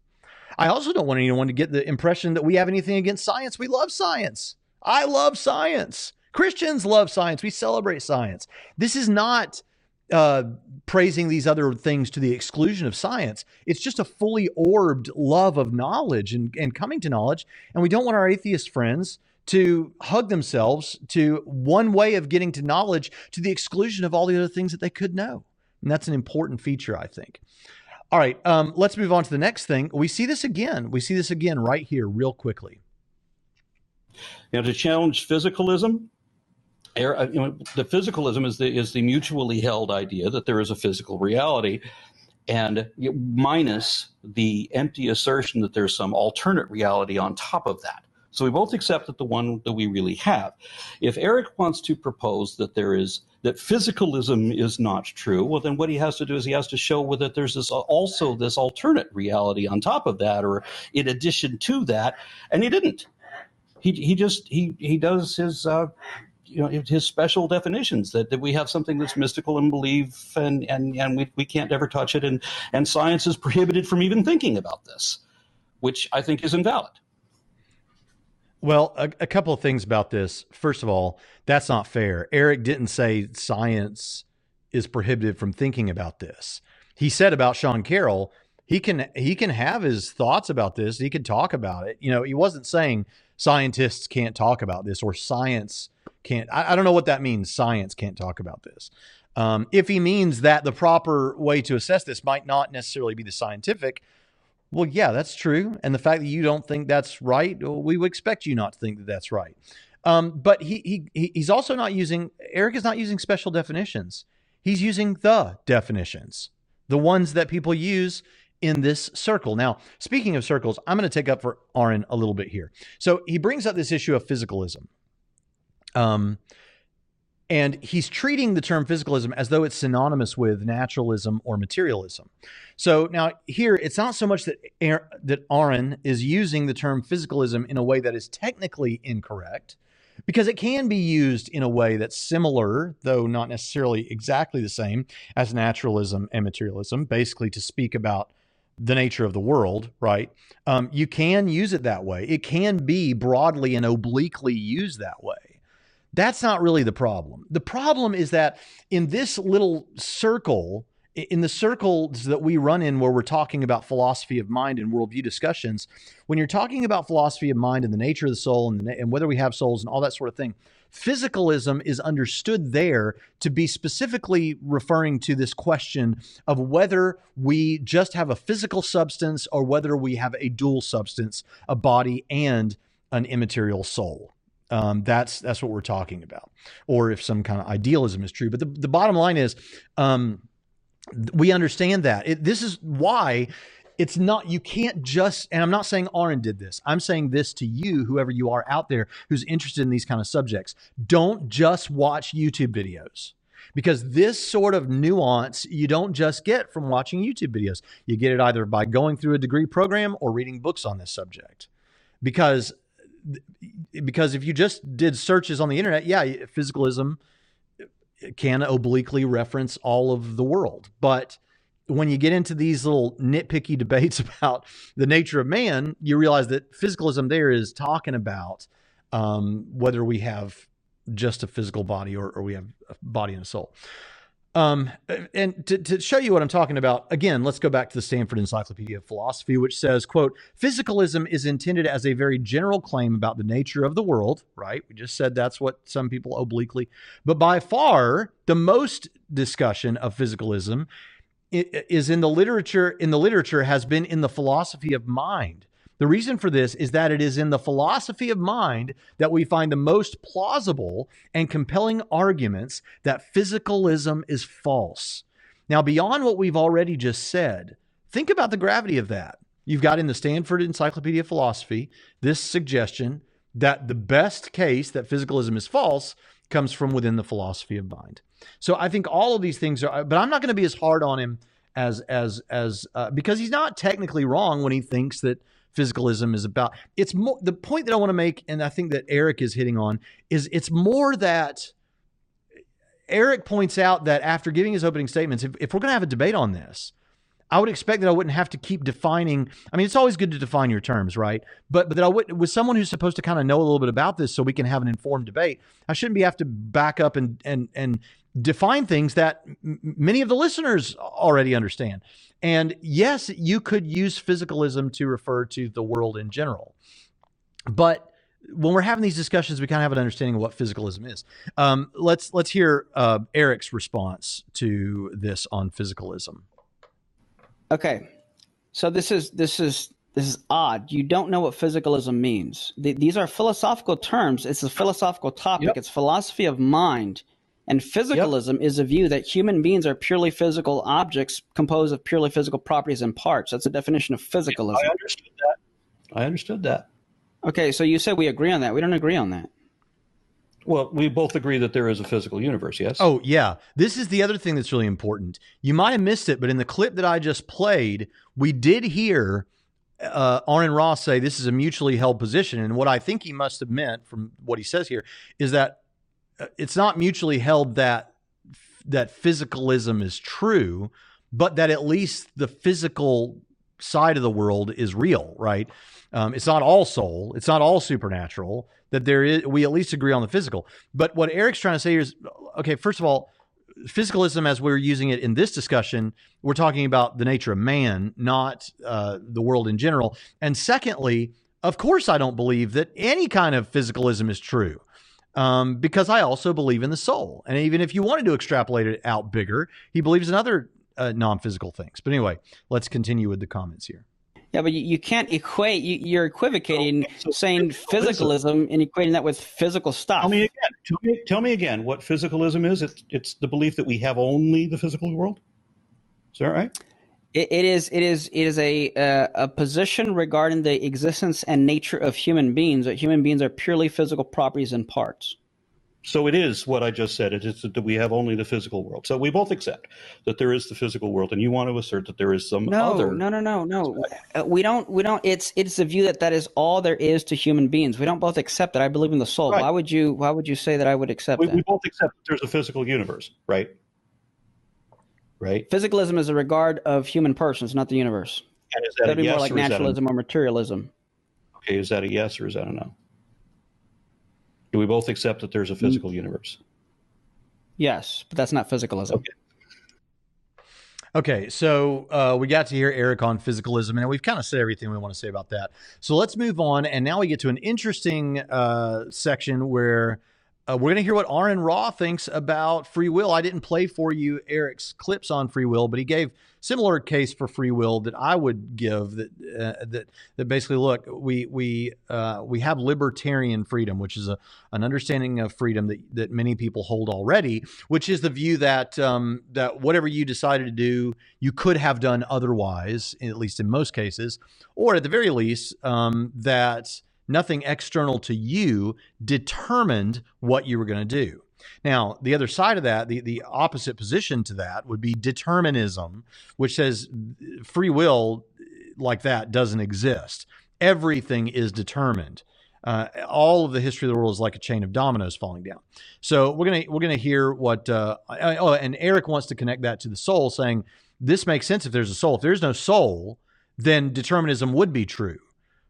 I also don't want anyone to get the impression that we have anything against science. We love science. I love science. Christians love science. We celebrate science. This is not uh, praising these other things to the exclusion of science. It's just a fully orbed love of knowledge and, and coming to knowledge. And we don't want our atheist friends to hug themselves to one way of getting to knowledge to the exclusion of all the other things that they could know. And that's an important feature, I think. All right, um, let's move on to the next thing. We see this again. We see this again right here, real quickly. Now, to challenge physicalism, uh, you know, the physicalism is the is the mutually held idea that there is a physical reality, and minus the empty assertion that there's some alternate reality on top of that. So we both accept that the one that we really have. If Eric wants to propose that there is that physicalism is not true, well, then what he has to do is he has to show that there's this also this alternate reality on top of that, or in addition to that, and he didn't. He he just he he does his. Uh, you know his special definitions that, that we have something that's mystical and belief and and, and we, we can't ever touch it and and science is prohibited from even thinking about this which i think is invalid well, a, a, couple of things about this. First of all, that's not fair. Eric didn't say science is prohibited from thinking about this. He said about Sean Carroll, he can he can have his thoughts about this. He can talk about it. You know, he wasn't saying scientists can't talk about this or science can't. I, I don't know what that means. Science can't talk about this. Um, if he means that the proper way to assess this might not necessarily be the scientific, well, yeah, that's true. And the fact that you don't think that's right, we would expect you not to think that that's right. Um, but he, he he's also not using Eric is not using special definitions. He's using the definitions, the ones that people use in this circle. Now, speaking of circles, I'm going to take up for Aron a little bit here. So he brings up this issue of physicalism. Um, and he's treating the term physicalism as though it's synonymous with naturalism or materialism. So now here, it's not so much that that Aron is using the term physicalism in a way that is technically incorrect, because it can be used in a way that's similar, though not necessarily exactly the same, as naturalism and materialism, basically to speak about the nature of the world, right? Um, you can use it that way. It can be broadly and obliquely used that way. That's not really the problem. The problem is that in this little circle, in the circles that we run in where we're talking about philosophy of mind and worldview discussions, when you're talking about philosophy of mind and the nature of the soul and, the, and whether we have souls and all that sort of thing, physicalism is understood there to be specifically referring to this question of whether we just have a physical substance or whether we have a dual substance, a body and an immaterial soul. Um, that's that's what we're talking about, or if some kind of idealism is true. But the, the bottom line is, um, we understand that. It, this is why it's not you can't just and i'm not saying Aron did this. I'm saying this to you whoever you are out there who's interested in these kind of subjects. Don't just watch youtube videos. Because this sort of nuance you don't just get from watching youtube videos. You get it either by going through a degree program or reading books on this subject. Because because if you just did searches on the internet yeah physicalism can obliquely reference all of the world but when you get into these little nitpicky [laughs] debates about the nature of man, you realize that physicalism there is talking about um, whether we have just a physical body or, or we have a body and a soul. Um, and to, to, show you what I'm talking about, again, let's go back to the Stanford Encyclopedia of Philosophy, which says, quote, physicalism is intended as a very general claim about the nature of the world, right? We just said that's what some people obliquely, but by far the most discussion of physicalism is in the literature in the literature has been in the philosophy of mind. The reason for this is that it is in the philosophy of mind that we find the most plausible and compelling arguments that physicalism is false. Now, beyond what we've already just said, think about the gravity of that. You've got in the Stanford Encyclopedia of Philosophy this suggestion that the best case that physicalism is false comes from within the philosophy of mind. So I think all of these things are, but I'm not going to be as hard on him as as as uh, because he's not technically wrong when he thinks that physicalism is about. It's more the point that I want to make, and I think that Eric is hitting on is it's more that. Eric points out that after giving his opening statements, if, if we're going to have a debate on this, I would expect that I wouldn't have to keep defining. I mean, it's always good to define your terms, right? But but that I would with someone who's supposed to kind of know a little bit about this, so we can have an informed debate. I shouldn't be have to back up and and and define things that m- many of the listeners already understand. And yes, you could use physicalism to refer to the world in general, but when we're having these discussions, we kind of have an understanding of what physicalism is. Um, let's let's hear uh, Eric's response to this on physicalism. Okay, so this is this is this is odd. You don't know what physicalism means. these are philosophical terms. It's a philosophical topic. Yep. It's philosophy of mind. And physicalism yep. is a view that human beings are purely physical objects composed of purely physical properties and parts. That's a definition of physicalism. I understood that. I understood that. Okay, so you said we agree on that. We don't agree on that. Well, we both agree that there is a physical universe, yes? Oh, yeah. This is the other thing that's really important. You might have missed it, but in the clip that I just played, we did hear uh, Aron Ra say this is a mutually held position. And what I think he must have meant from what he says here is that it's not mutually held that that physicalism is true, but that at least the physical side of the world is real, right? Um, it's not all soul, it's not all supernatural, that there is we at least agree on the physical. But what Eric's trying to say is okay, first of all, physicalism as we're using it in this discussion, we're talking about the nature of man, not uh, the world in general. And secondly, of course, I don't believe that any kind of physicalism is true. Um, because I also believe in the soul. And even if you wanted to extrapolate it out bigger, he believes in other uh, non physical things. But anyway, let's continue with the comments here. Yeah, but you, you can't equate. You, are equivocating, okay, so saying physicalism and equating that with physical stuff. Tell me again. Tell me, tell me again what physicalism is. It's it's the belief that we have only the physical world. Is that right? It, it is. It is. It is a uh, a position regarding the existence and nature of human beings. That human beings are purely physical properties and parts. So it is what I just said. It is that we have only the physical world. So we both accept that there is the physical world, and you want to assert that there is some no, other. No, no, no, no, no. We don't. We don't. It's it's a view that that is all there is to human beings. We don't both accept that. I believe in the soul. Right. Why would you? Why would you say that I would accept we, that? We both accept that there's a physical universe, right? Right. Physicalism is a regard of human persons, not the universe. And is that That'd be yes more like naturalism a... or materialism. Okay, is that a yes or is that a no? Do we both accept that there's a physical universe? Yes, but that's not physicalism. Okay. Okay, so uh, we got to hear Eric on physicalism, and we've kind of said everything we want to say about that. So let's move on, and now we get to an interesting uh, section where uh, we're going to hear what Aron Ra thinks about free will. I didn't play for you Eric's clips on free will, but he gave similar case for free will that I would give that uh, that that basically look we we uh, we have libertarian freedom, which is a an understanding of freedom that that many people hold already, which is the view that um, that whatever you decided to do, you could have done otherwise, at least in most cases, or at the very least um, that nothing external to you determined what you were going to do. Now, the other side of that, the, the opposite position to that would be determinism, which says free will like that doesn't exist. Everything is determined. Uh, all of the history of the world is like a chain of dominoes falling down. So we're gonna we're gonna hear what. Uh, oh, and Eric wants to connect that to the soul, saying this makes sense if there's a soul. If there's no soul, then determinism would be true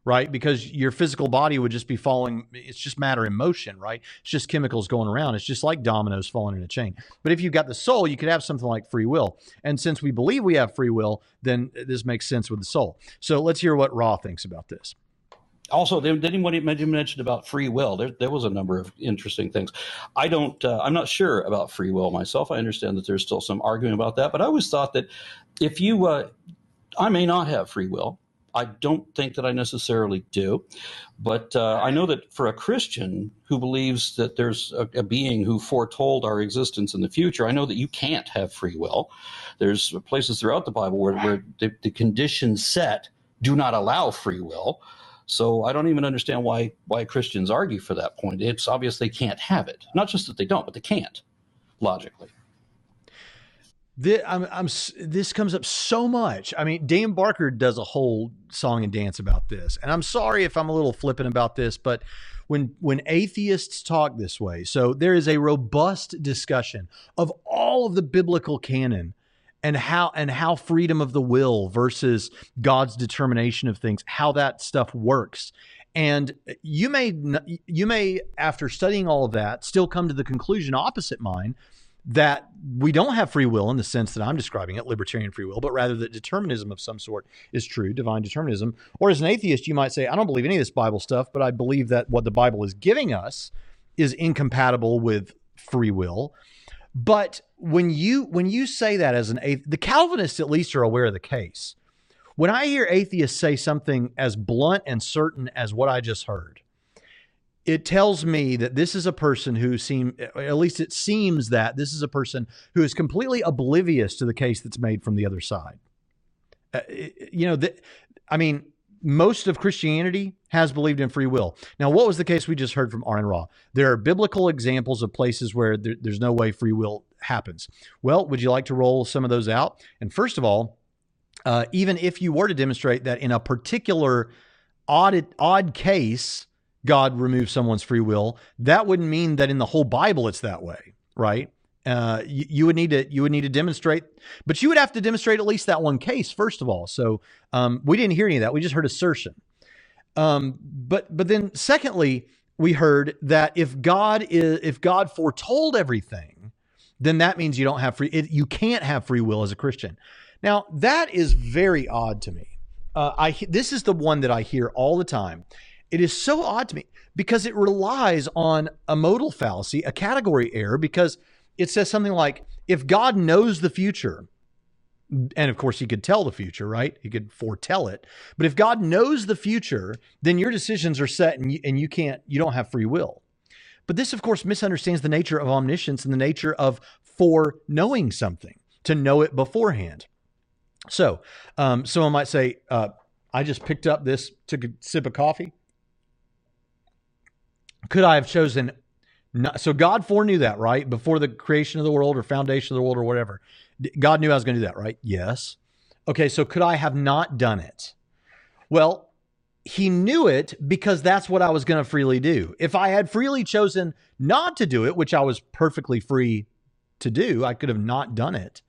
right? Because your physical body would just be falling. It's just matter in motion, right? It's just chemicals going around. It's just like dominoes falling in a chain. But if you've got the soul, you could have something like free will. And since we believe we have free will, then this makes sense with the soul. So let's hear what Ra thinks about this. Also, did anybody mention about free will? There, there was a number of interesting things. I don't, uh, I'm not sure about free will myself. I understand that there's still some arguing about that, but I always thought that if you, uh, I may not have free will, I don't think that I necessarily do. But uh, I know that for a Christian who believes that there's a, a, being who foretold our existence in the future, I know that you can't have free will. There's places throughout the Bible where, where the, the conditions set do not allow free will. So I don't even understand why why Christians argue for that point. It's obvious they can't have it. Not just that they don't, but they can't logically. This, I'm, I'm, this comes up so much. I mean, Dan Barker does a whole song and dance about this, and I'm sorry if I'm a little flippant about this, but when when atheists talk this way, so there is a robust discussion of all of the biblical canon and how and how freedom of the will versus God's determination of things, how that stuff works. And you may you may after studying all of that still come to the conclusion opposite mine that we don't have free will in the sense that I'm describing it, libertarian free will, but rather that determinism of some sort is true, divine determinism. Or as an atheist, you might say, I don't believe any of this Bible stuff, but I believe that what the Bible is giving us is incompatible with free will. But when you when you say that as an atheist, the Calvinists at least are aware of the case. When I hear atheists say something as blunt and certain as what I just heard, it tells me that this is a person who seem at least it seems that this is a person who is completely oblivious to the case that's made from the other side. Uh, you know the, i mean most of christianity has believed in free will. Now what was the case we just heard from Aron Ra there are biblical examples of places where there, there's no way free will happens. Well would you like to roll some of those out? And first of all uh, even if you were to demonstrate that in a particular odd odd case God removes someone's free will, that wouldn't mean that in the whole Bible it's that way, right? Uh, you, you, would need to you would need to demonstrate, but you would have to demonstrate at least that one case first of all. So um, we didn't hear any of that; we just heard assertion. Um, but but then secondly, we heard that if God is if God foretold everything, then that means you don't have free it, you can't have free will as a Christian. Now that is very odd to me. Uh, I this is the one that I hear all the time, it is so odd to me because it relies on a modal fallacy, a category error, because it says something like, if God knows the future, and of course he could tell the future, right? He could foretell it. But if God knows the future, then your decisions are set and you, and you can't, you don't have free will. But this, of course, misunderstands the nature of omniscience and the nature of foreknowing something, to know it beforehand. So, um, someone might say, uh, I just picked up this, took a sip of coffee. Could I have chosen? Not, so God foreknew that, right? Before the creation of the world or foundation of the world or whatever. God knew I was going to do that, right? Yes. Okay, so could I have not done it? Well, he knew it because that's what I was going to freely do. If I had freely chosen not to do it, which I was perfectly free to do, I could have not done it.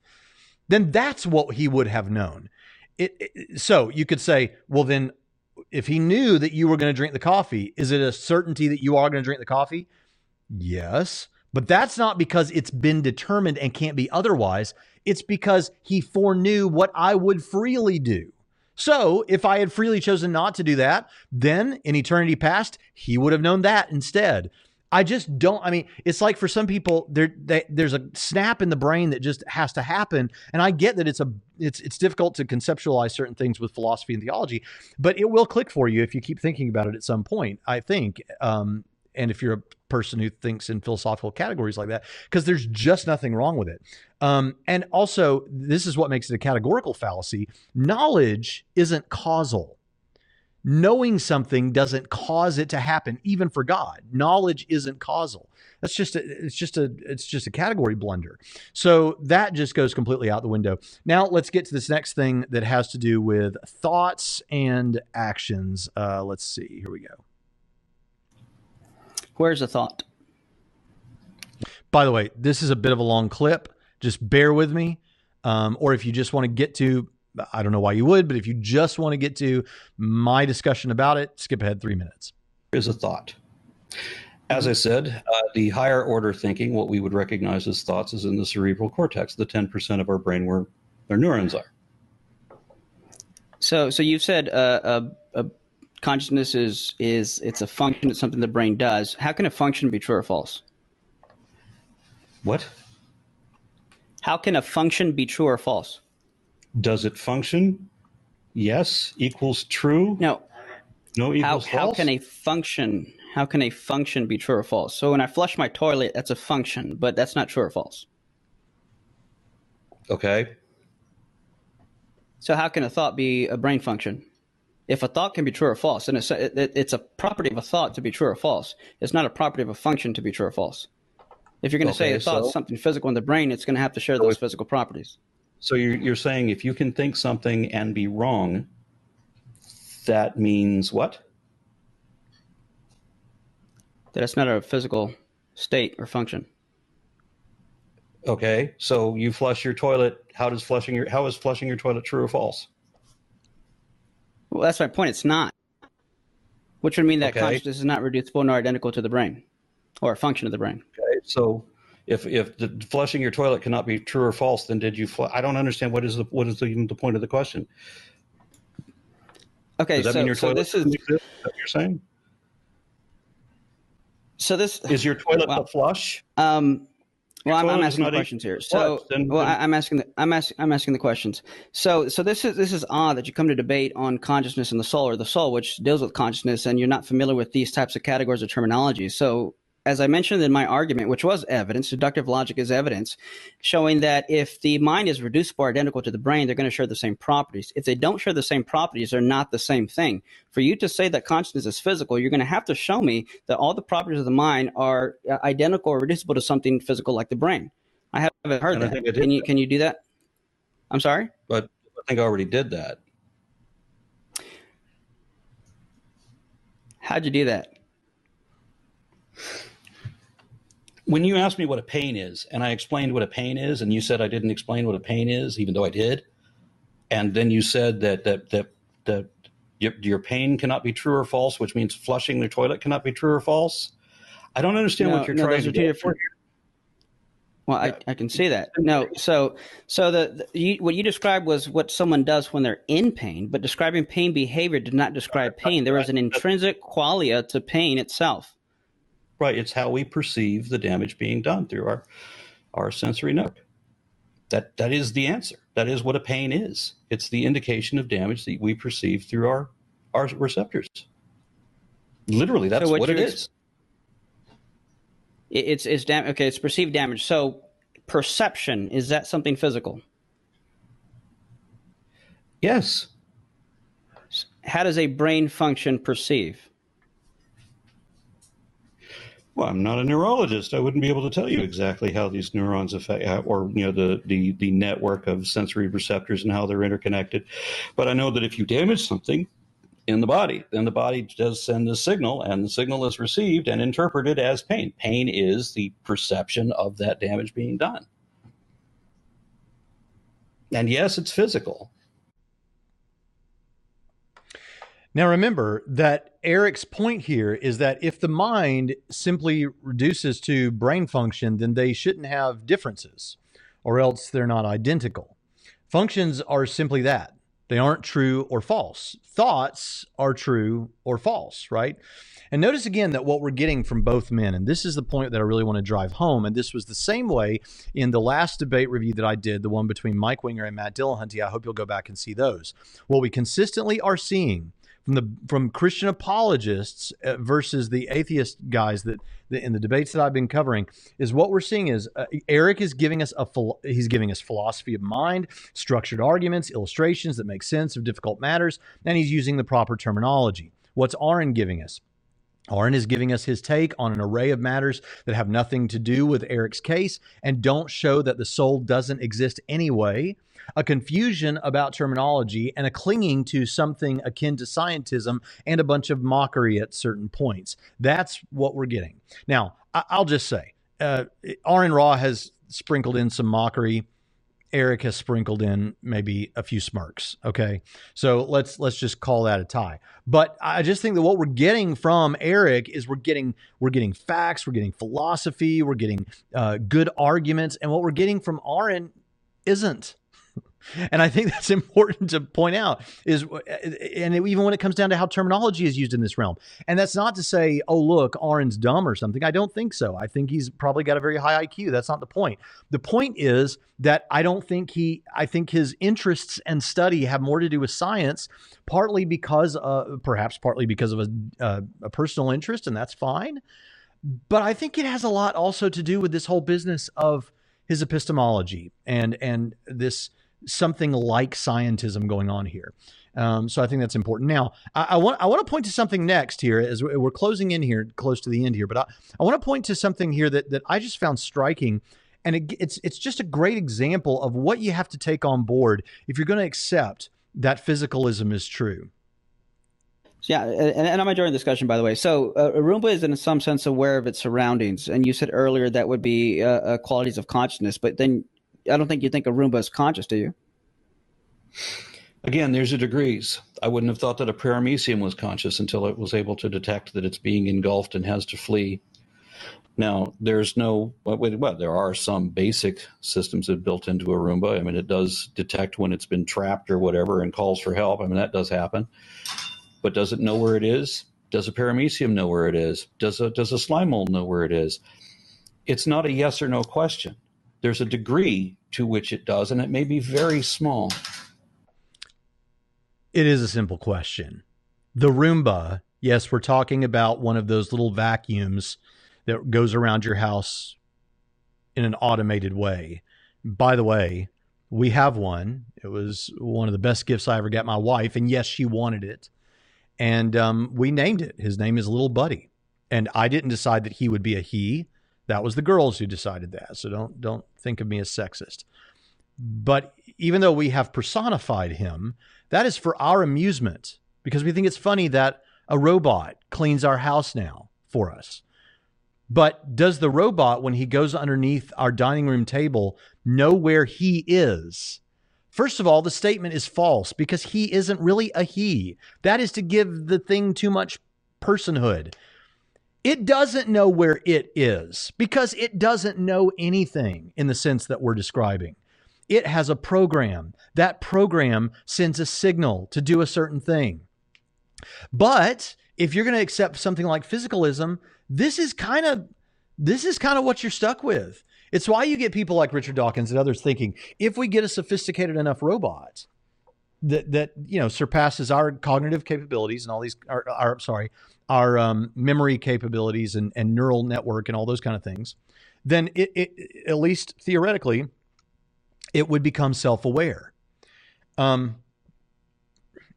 Then that's what he would have known. It, it, so you could say, well, then if he knew that you were going to drink the coffee, is it a certainty that you are going to drink the coffee? Yes. But that's not because it's been determined and can't be otherwise. It's because he foreknew what I would freely do. So if I had freely chosen not to do that, then in eternity past, he would have known that instead. I just don't. I mean, it's like for some people, there they, there's a snap in the brain that just has to happen, and I get that it's a it's it's difficult to conceptualize certain things with philosophy and theology, but it will click for you if you keep thinking about it at some point. I think, um, and if you're a person who thinks in philosophical categories like that, because there's just nothing wrong with it. Um, and also, this is what makes it a categorical fallacy. Knowledge isn't causal knowing something doesn't cause it to happen even for god. Knowledge isn't causal. That's just a, it's just a it's just a category blunder. So that just goes completely out the window. Now let's get to this next thing that has to do with thoughts and actions. Uh, let's see. Here we go. Where's the thought? By the way this is a bit of a long clip. Just bear with me. Um, or if you just want to get to I don't know why you would, but if you just want to get to my discussion about it, skip ahead three minutes. Is a thought. As I said, uh, the higher order thinking, what we would recognize as thoughts, is in the cerebral cortex, the 10% of our brain where our neurons are. So, so you've said uh, a, a consciousness is is it's a function, it's something the brain does. How can a function be true or false? What? How can a function be true or false? Does it function? Yes equals true. No. No equals how, false. How can a function? How can a function be true or false? So when I flush my toilet, that's a function, but that's not true or false. Okay. So how can a thought be a brain function? If a thought can be true or false, and it's a, it's a property of a thought to be true or false, it's not a property of a function to be true or false. If you're going to okay, say a thought so, is something physical in the brain, it's going to have to share those physical properties. So you're, you're saying if you can think something and be wrong, that means what? That it's not a physical state or function. Okay, so you flush your toilet. How does flushing your how is flushing your toilet true or false? Well, that's my point. It's not. Which would mean that okay. consciousness is not reducible nor identical to the brain, or a function of the brain. Okay, so if if the, flushing your toilet cannot be true or false, then did you? Fl- I don't understand what is the what is the, even the point of the question. Okay, so, so this is what you're saying. So this is your toilet well, flush. Um, well, I'm, I'm, asking the questions here. So, then, well, then, I'm asking the I'm asking I'm asking the questions. So, so this is this is odd that you come to debate on consciousness and the soul, or the soul, which deals with consciousness, and you're not familiar with these types of categories or terminology. So, as I mentioned in my argument, which was evidence, deductive logic is evidence, showing that if the mind is reducible or identical to the brain, they're going to share the same properties. If they don't share the same properties, they're not the same thing. For you to say that consciousness is physical, you're going to have to show me that all the properties of the mind are uh, identical or reducible to something physical like the brain. I haven't heard that. Can you, can you do that? I'm sorry? But I think I already did that. How'd you do that? When you asked me what a pain is, and I explained what a pain is, and you said I didn't explain what a pain is, even though I did, and then you said that that that that your, your pain cannot be true or false, which means flushing the toilet cannot be true or false. I don't understand no, what you're no, trying to do. Well, I, I can see that. No, so so the, the you, what you described was what someone does when they're in pain, but describing pain behavior did not describe pain. There was an intrinsic qualia to pain itself. Right. It's how we perceive the damage being done through our our sensory nerve. That that is the answer. That is what a pain is. It's the indication of damage that we perceive through our our receptors. Literally, that's so what, what it is. It's it's dam- okay. It's perceived damage. So perception is that something physical? Yes. How does a brain function perceive? Well, I'm not a neurologist. I wouldn't be able to tell you exactly how these neurons affect, uh, or you know, the the the network of sensory receptors and how they're interconnected. But I know that if you damage something in the body, then the body does send a signal, and the signal is received and interpreted as pain. Pain is the perception of that damage being done. And yes, it's physical. Now, remember that Eric's point here is that if the mind simply reduces to brain function, then they shouldn't have differences, or else they're not identical. Functions are simply that They aren't true or false. Thoughts are true or false, right? And notice again that what we're getting from both men, and this is the point that I really want to drive home, and this was the same way in the last debate review that I did, the one between Mike Winger and Matt Dillahunty. I hope you'll go back and see those. What we consistently are seeing from the from Christian apologists uh, versus the atheist guys that, in the debates that I've been covering is what we're seeing is uh, Eric is giving us a he's giving us philosophy of mind, structured arguments, illustrations that make sense of difficult matters, and he's using the proper terminology. What's Aron giving us? Aron is giving us his take on an array of matters that have nothing to do with Eric's case and don't show that the soul doesn't exist anyway a confusion about terminology, and a clinging to something akin to scientism and a bunch of mockery at certain points. That's what we're getting. Now, I'll just say, uh, Aron Ra has sprinkled in some mockery. Eric has sprinkled in maybe a few smirks. Okay, so let's let's just call that a tie. But I just think that what we're getting from Eric is we're getting we're getting facts, we're getting philosophy, we're getting uh, good arguments, and what we're getting from Aron isn't. And I think [laughs] that's important to point out is, and even when it comes down to how terminology is used in this realm, and that's not to say, oh, look, Aron's dumb or something. I don't think so. I think he's probably got a very high IQ. That's not the point. The point is that I don't think he, I think his interests and study have more to do with science, partly because, uh, perhaps partly because of a, uh, a personal interest, and that's fine. But I think it has a lot also to do with this whole business of his epistemology and and this something like scientism going on here. Um, so I think that's important. Now, I, I, want I want to point to something next here as we're closing in here, close to the end here. But I, I want to point to something here that that I just found striking, and it, it's it's just a great example of what you have to take on board if you're going to accept that physicalism is true. Yeah, and, and I'm enjoying the discussion, by the way. So, uh, Roomba is in some sense aware of its surroundings, and you said earlier that would be uh, uh, qualities of consciousness. But then I don't think you think a Roomba is conscious, do you? Again, there's a degrees. I wouldn't have thought that a paramecium was conscious until it was able to detect that it's being engulfed and has to flee. Now, there's no, well, there are some basic systems that built into a Roomba. I mean, it does detect when it's been trapped or whatever and calls for help. I mean, that does happen. But does it know where it is? Does a paramecium know where it is? Does a, does a slime mold know where it is? It's not a yes or no question there's a degree to which it does, and it may be very small. It is a simple question. The Roomba, yes, we're talking about one of those little vacuums that goes around your house in an automated way. By the way, we have one. It was one of the best gifts I ever got my wife, and yes, she wanted it. And um, we named it. His name is Little Buddy. And I didn't decide that he would be a he. That was the girls who decided that. So don't don't think of me as sexist. But even though we have personified him, that is for our amusement because we think it's funny that a robot cleans our house now for us. But does the robot, when he goes underneath our dining room table, know where he is? First of all, the statement is false because he isn't really a he. That is to give the thing too much personhood. It doesn't know where it is because it doesn't know anything in the sense that we're describing. It has a program. That program sends a signal to do a certain thing. But if you're going to accept something like physicalism, this is kind of this is kind of what you're stuck with. It's why you get people like Richard Dawkins and others thinking if we get a sophisticated enough robot that that you know surpasses our cognitive capabilities and all these are, are sorry our um, memory capabilities and, and neural network and all those kind of things, then it, it at least theoretically, it would become self-aware. Um,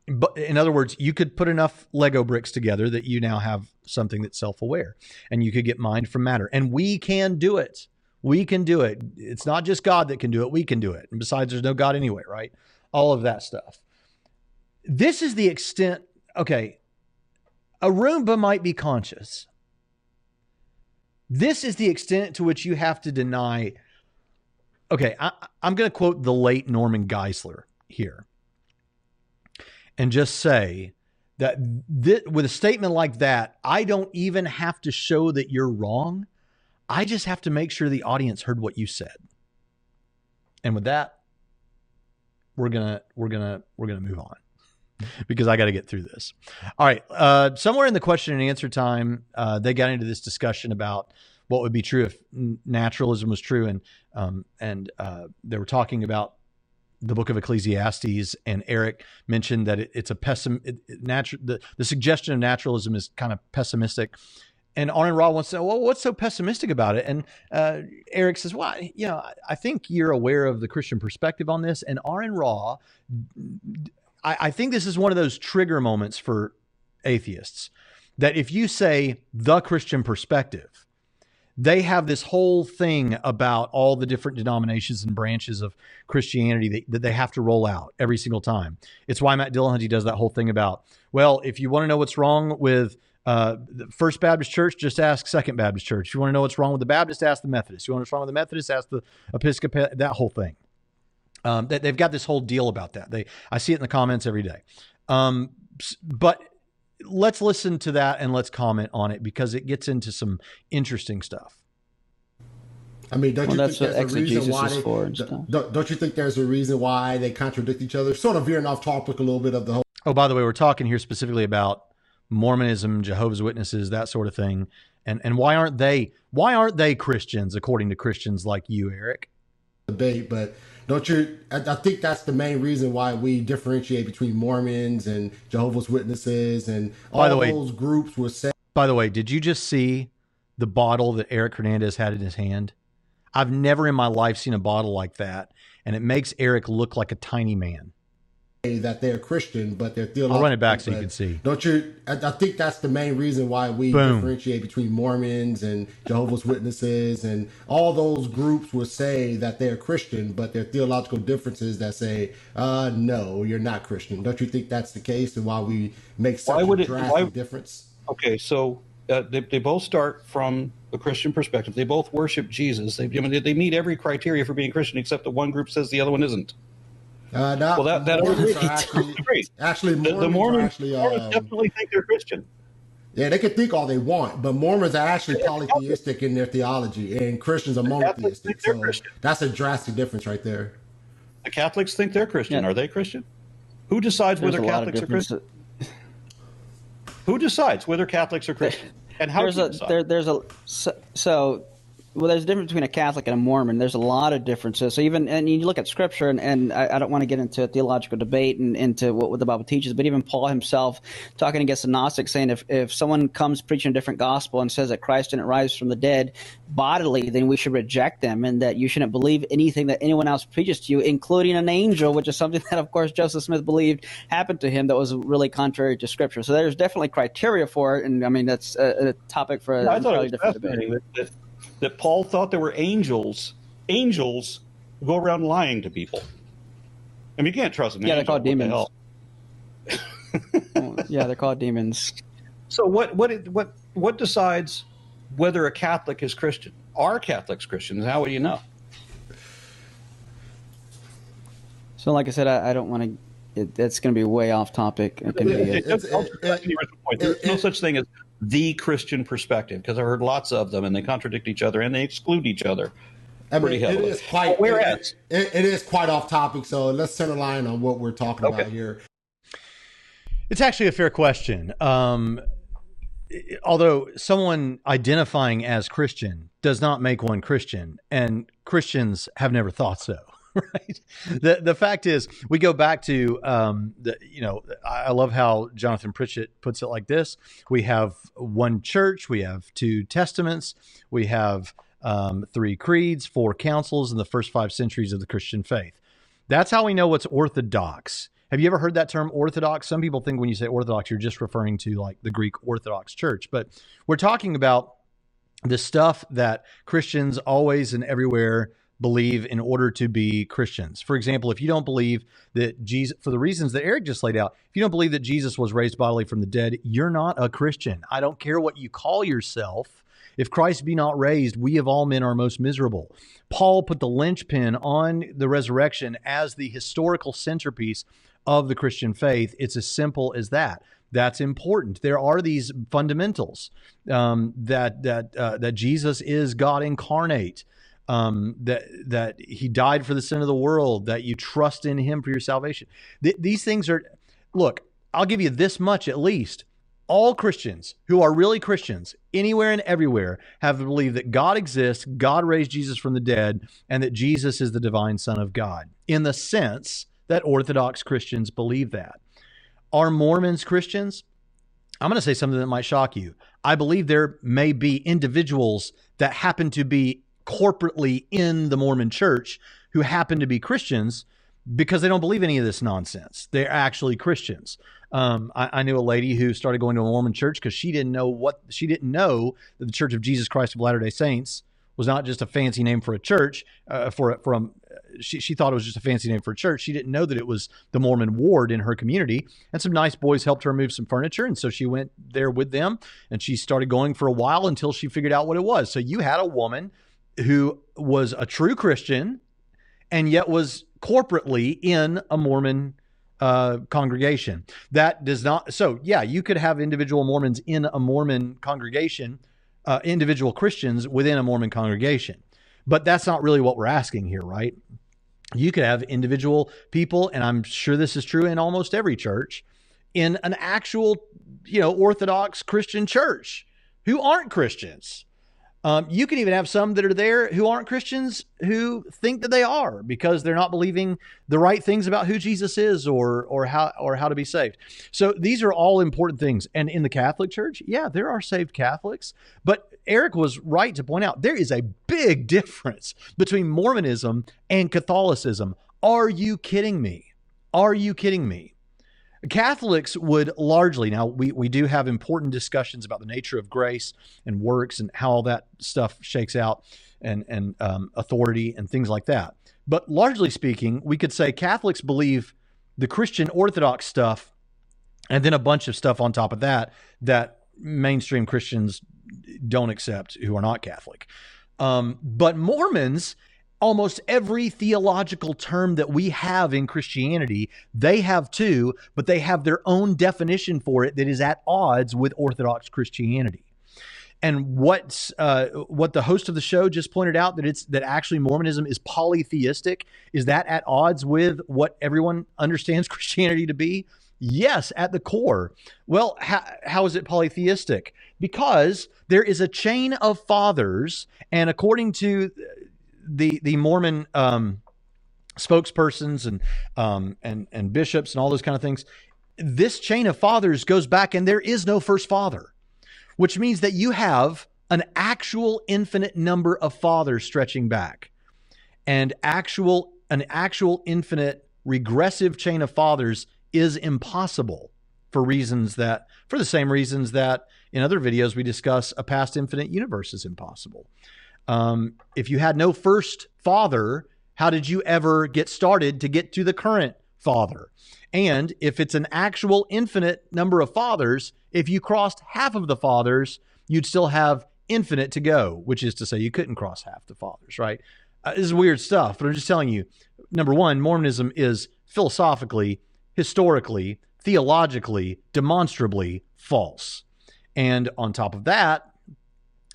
but in other words, you could put enough Lego bricks together that you now have something that's self-aware, and you could get mind from matter, and we can do it. We can do it. It's not just God that can do it. We can do it. And besides, there's no God anyway, right? All of that stuff. This is the extent. Okay, a Roomba might be conscious. This is the extent to which you have to deny. Okay, I, am going to quote the late Norman Geisler here and just say that th- with a statement like that, I don't even have to show that you're wrong. I just have to make sure the audience heard what you said. And with that, we're gonna we're gonna we're gonna move on because I got to get through this. All right. Uh, somewhere in the question and answer time, uh, they got into this discussion about what would be true if naturalism was true, and um, and uh, they were talking about the book of Ecclesiastes, and Eric mentioned that it, it's a pessim it, it, the, the suggestion of naturalism is kind of pessimistic. And Aron Ra wants to know, well, what's so pessimistic about it? And uh, Eric says, well, you know, I think you're aware of the Christian perspective on this. And Aron Ra, I, I think this is one of those trigger moments for atheists that if you say the Christian perspective, they have this whole thing about all the different denominations and branches of Christianity that, that, they have to roll out every single time. It's why Matt Dillahunty does that whole thing about, well, if you want to know what's wrong with uh, the First Baptist Church, just ask Second Baptist Church. If you want to know what's wrong with the Baptist, ask the Methodist. If you want to know what's wrong with the Methodist, ask the Episcopal. That whole thing. Um, they, have got this whole deal about that. They, I see it in the comments every day. Um, but let's listen to that and let's comment on it because it gets into some interesting stuff. I mean, don't well, you think there's a reason why they, don't, don't you think there's a reason why they contradict each other? Sort of veering off topic a little bit of the whole. Oh, by the way, we're talking here specifically about Mormonism, Jehovah's Witnesses, that sort of thing, and and why aren't they why aren't they Christians according to Christians like you, Eric? Debate, but don't you? I, I, think that's the main reason why we differentiate between Mormons and Jehovah's Witnesses and all by the way, those groups were saying. By the way, did you just see the bottle that Eric Hernandez had in his hand? I've never in my life seen a bottle like that, and it makes Eric look like a tiny man that they're Christian, but they're theological. I'll run it back so you can see. Don't you? I, I, think that's the main reason why we Boom. differentiate between Mormons and Jehovah's Witnesses, and all those groups will say that they're Christian, but they're theological differences that say, uh, "No, you're not Christian." Don't you think that's the case, and why we make such why would a drastic it, why, difference? Okay, so uh, they, they both start from a Christian perspective. They both worship Jesus. They, I mean, they meet every criteria for being Christian, except that one group says the other one isn't. Uh, not, well, that, that Mormons are actually, actually Mormons, the, the Mormons, actually, Mormons um, definitely think they're Christian. Yeah, they can think all they want, but Mormons are actually polytheistic in their theology, and Christians are monotheistic. So Christian. that's a drastic difference right there. The Catholics think they're Christian. Yeah. Are they Christian? Who decides There's whether Catholics are Christian? Who decides whether Catholics are Christian? [laughs] And how there's a there, there's a so, so well, there's a difference between a Catholic and a Mormon. There's a lot of differences. So even and you look at Scripture, and, and I, I, don't want to get into a theological debate and into what, what, the Bible teaches, but even Paul himself talking against the Gnostics, saying if, if someone comes preaching a different gospel and says that Christ didn't rise from the dead bodily, then we should reject them, and that you shouldn't believe anything that anyone else preaches to you, including an angel, which is something [laughs] that, of course, Joseph Smith believed happened to him that was really contrary to Scripture. So there's definitely criteria for it, and I mean that's a, a topic for a yeah, entirely different debate that Paul thought there were angels, angels go around lying to people. I mean, you can't trust them. Yeah, they're called demons. The yeah, they're called demons. So what what what what decides whether a Catholic is Christian? Are Catholics Christians? How would you know? So, like I said, I, I don't want to. It, it's going to be way off topic. It can be. There's no such thing as the Christian perspective because I've heard lots of them and they contradict each other and they exclude each other. I mean, it is quite. Whereas it, it is quite off topic, so let's center line on what we're talking okay. about here. It's actually a fair question. Um, although someone identifying as Christian does not make one Christian, and Christians have never thought so. [laughs] right? The the fact is, we go back to um, the you know I love how Jonathan Pritchett puts it like this: we have one church, we have two testaments, we have um, three creeds, four councils in the first five centuries of the Christian faith. That's how we know what's orthodox. Have you ever heard that term orthodox? Some people think when you say orthodox, you're just referring to like the Greek Orthodox Church, but we're talking about the stuff that Christians always and everywhere believe in order to be Christians. For example, if you don't believe that Jesus, for the reasons that Eric just laid out, if you don't believe that Jesus was raised bodily from the dead, you're not a Christian. I don't care what you call yourself. If Christ be not raised, we of all men are most miserable. Paul put the linchpin on the resurrection as the historical centerpiece of the Christian faith. It's as simple as that. That's important. There are these fundamentals um, that that uh, that Jesus is God incarnate, um, that that He died for the sin of the world, that you trust in Him for your salvation. Th- these things are. Look, I'll give you this much at least. All Christians who are really Christians, anywhere and everywhere, have believed that God exists, God raised Jesus from the dead, and that Jesus is the divine Son of God, in the sense that Orthodox Christians believe that. Are Mormons Christians? I'm going to say something that might shock you. I believe there may be individuals that happen to be corporately in the Mormon church who happen to be Christians because they don't believe any of this nonsense. They're actually Christians. Um, I, I, knew a lady who started going to a Mormon church because she didn't know what she didn't know that the Church of Jesus Christ of Latter Day Saints was not just a fancy name for a church. Uh, for from she she thought it was just a fancy name for a church. She didn't know that it was the Mormon ward in her community. And some nice boys helped her move some furniture, and so she went there with them. And she started going for a while until she figured out what it was. So you had a woman who was a true Christian, and yet was corporately in a Mormon uh, congregation. That does not. So yeah, you could have individual Mormons in a Mormon congregation, uh, individual Christians within a Mormon congregation. But that's not really what we're asking here, right? You could have individual people, and I'm sure this is true in almost every church, in an actual, you know, Orthodox Christian church who aren't Christians. Um, you can even have some that are there who aren't Christians who think that they are because they're not believing the right things about who Jesus is or or how or how to be saved. So these are all important things. And in the Catholic Church, yeah, there are saved Catholics, but Eric was right to point out there is a big [laughs] difference between Mormonism and Catholicism. Are you kidding me? Are you kidding me? Catholics would largely, now we, we do have important discussions about the nature of grace and works and how all that stuff shakes out and, and um, authority and things like that. But largely speaking, we could say Catholics believe the Christian Orthodox stuff and then a bunch of stuff on top of that that mainstream Christians don't accept who are not Catholic. Um, but Mormons almost every theological term that we have in Christianity, they have too, but they have their own definition for it that is at odds with Orthodox Christianity. And what's uh, what the host of the show just pointed out that it's that actually Mormonism is polytheistic is that at odds with what everyone understands [laughs] Christianity to be? Yes, at the core. Well, how, how is it polytheistic? Because there is a chain of fathers, and according to the the Mormon um, spokespersons and um, and and bishops and all those kind of things, this chain of fathers goes back, and there is no first father, which means that you have an actual infinite number of fathers stretching back, and actual an actual infinite regressive chain of fathers is impossible for reasons that for the same reasons that in other videos we discuss a past infinite universe is impossible. Um, if you had no first father, how did you ever get started to get to the current father? And if it's an actual infinite number of fathers, if you crossed half of the fathers, you'd still have infinite to go, which is to say you couldn't cross half the fathers, right? Uh, this is weird stuff, but I'm just telling you. Number one, Mormonism is philosophically, historically, theologically, demonstrably false. And on top of that,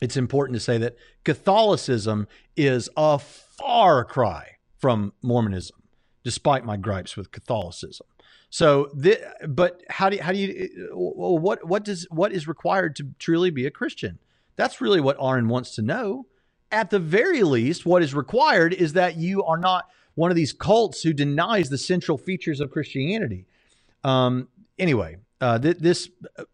it's important to say that Catholicism is a far cry from Mormonism, despite my gripes with Catholicism. So, the, but how do you, how do you what what does what is required to truly be a Christian? That's really what Aron wants to know. At the very least, what is required is that you are not one of these cults who denies the central features of Christianity. Um, anyway, uh, this, uh,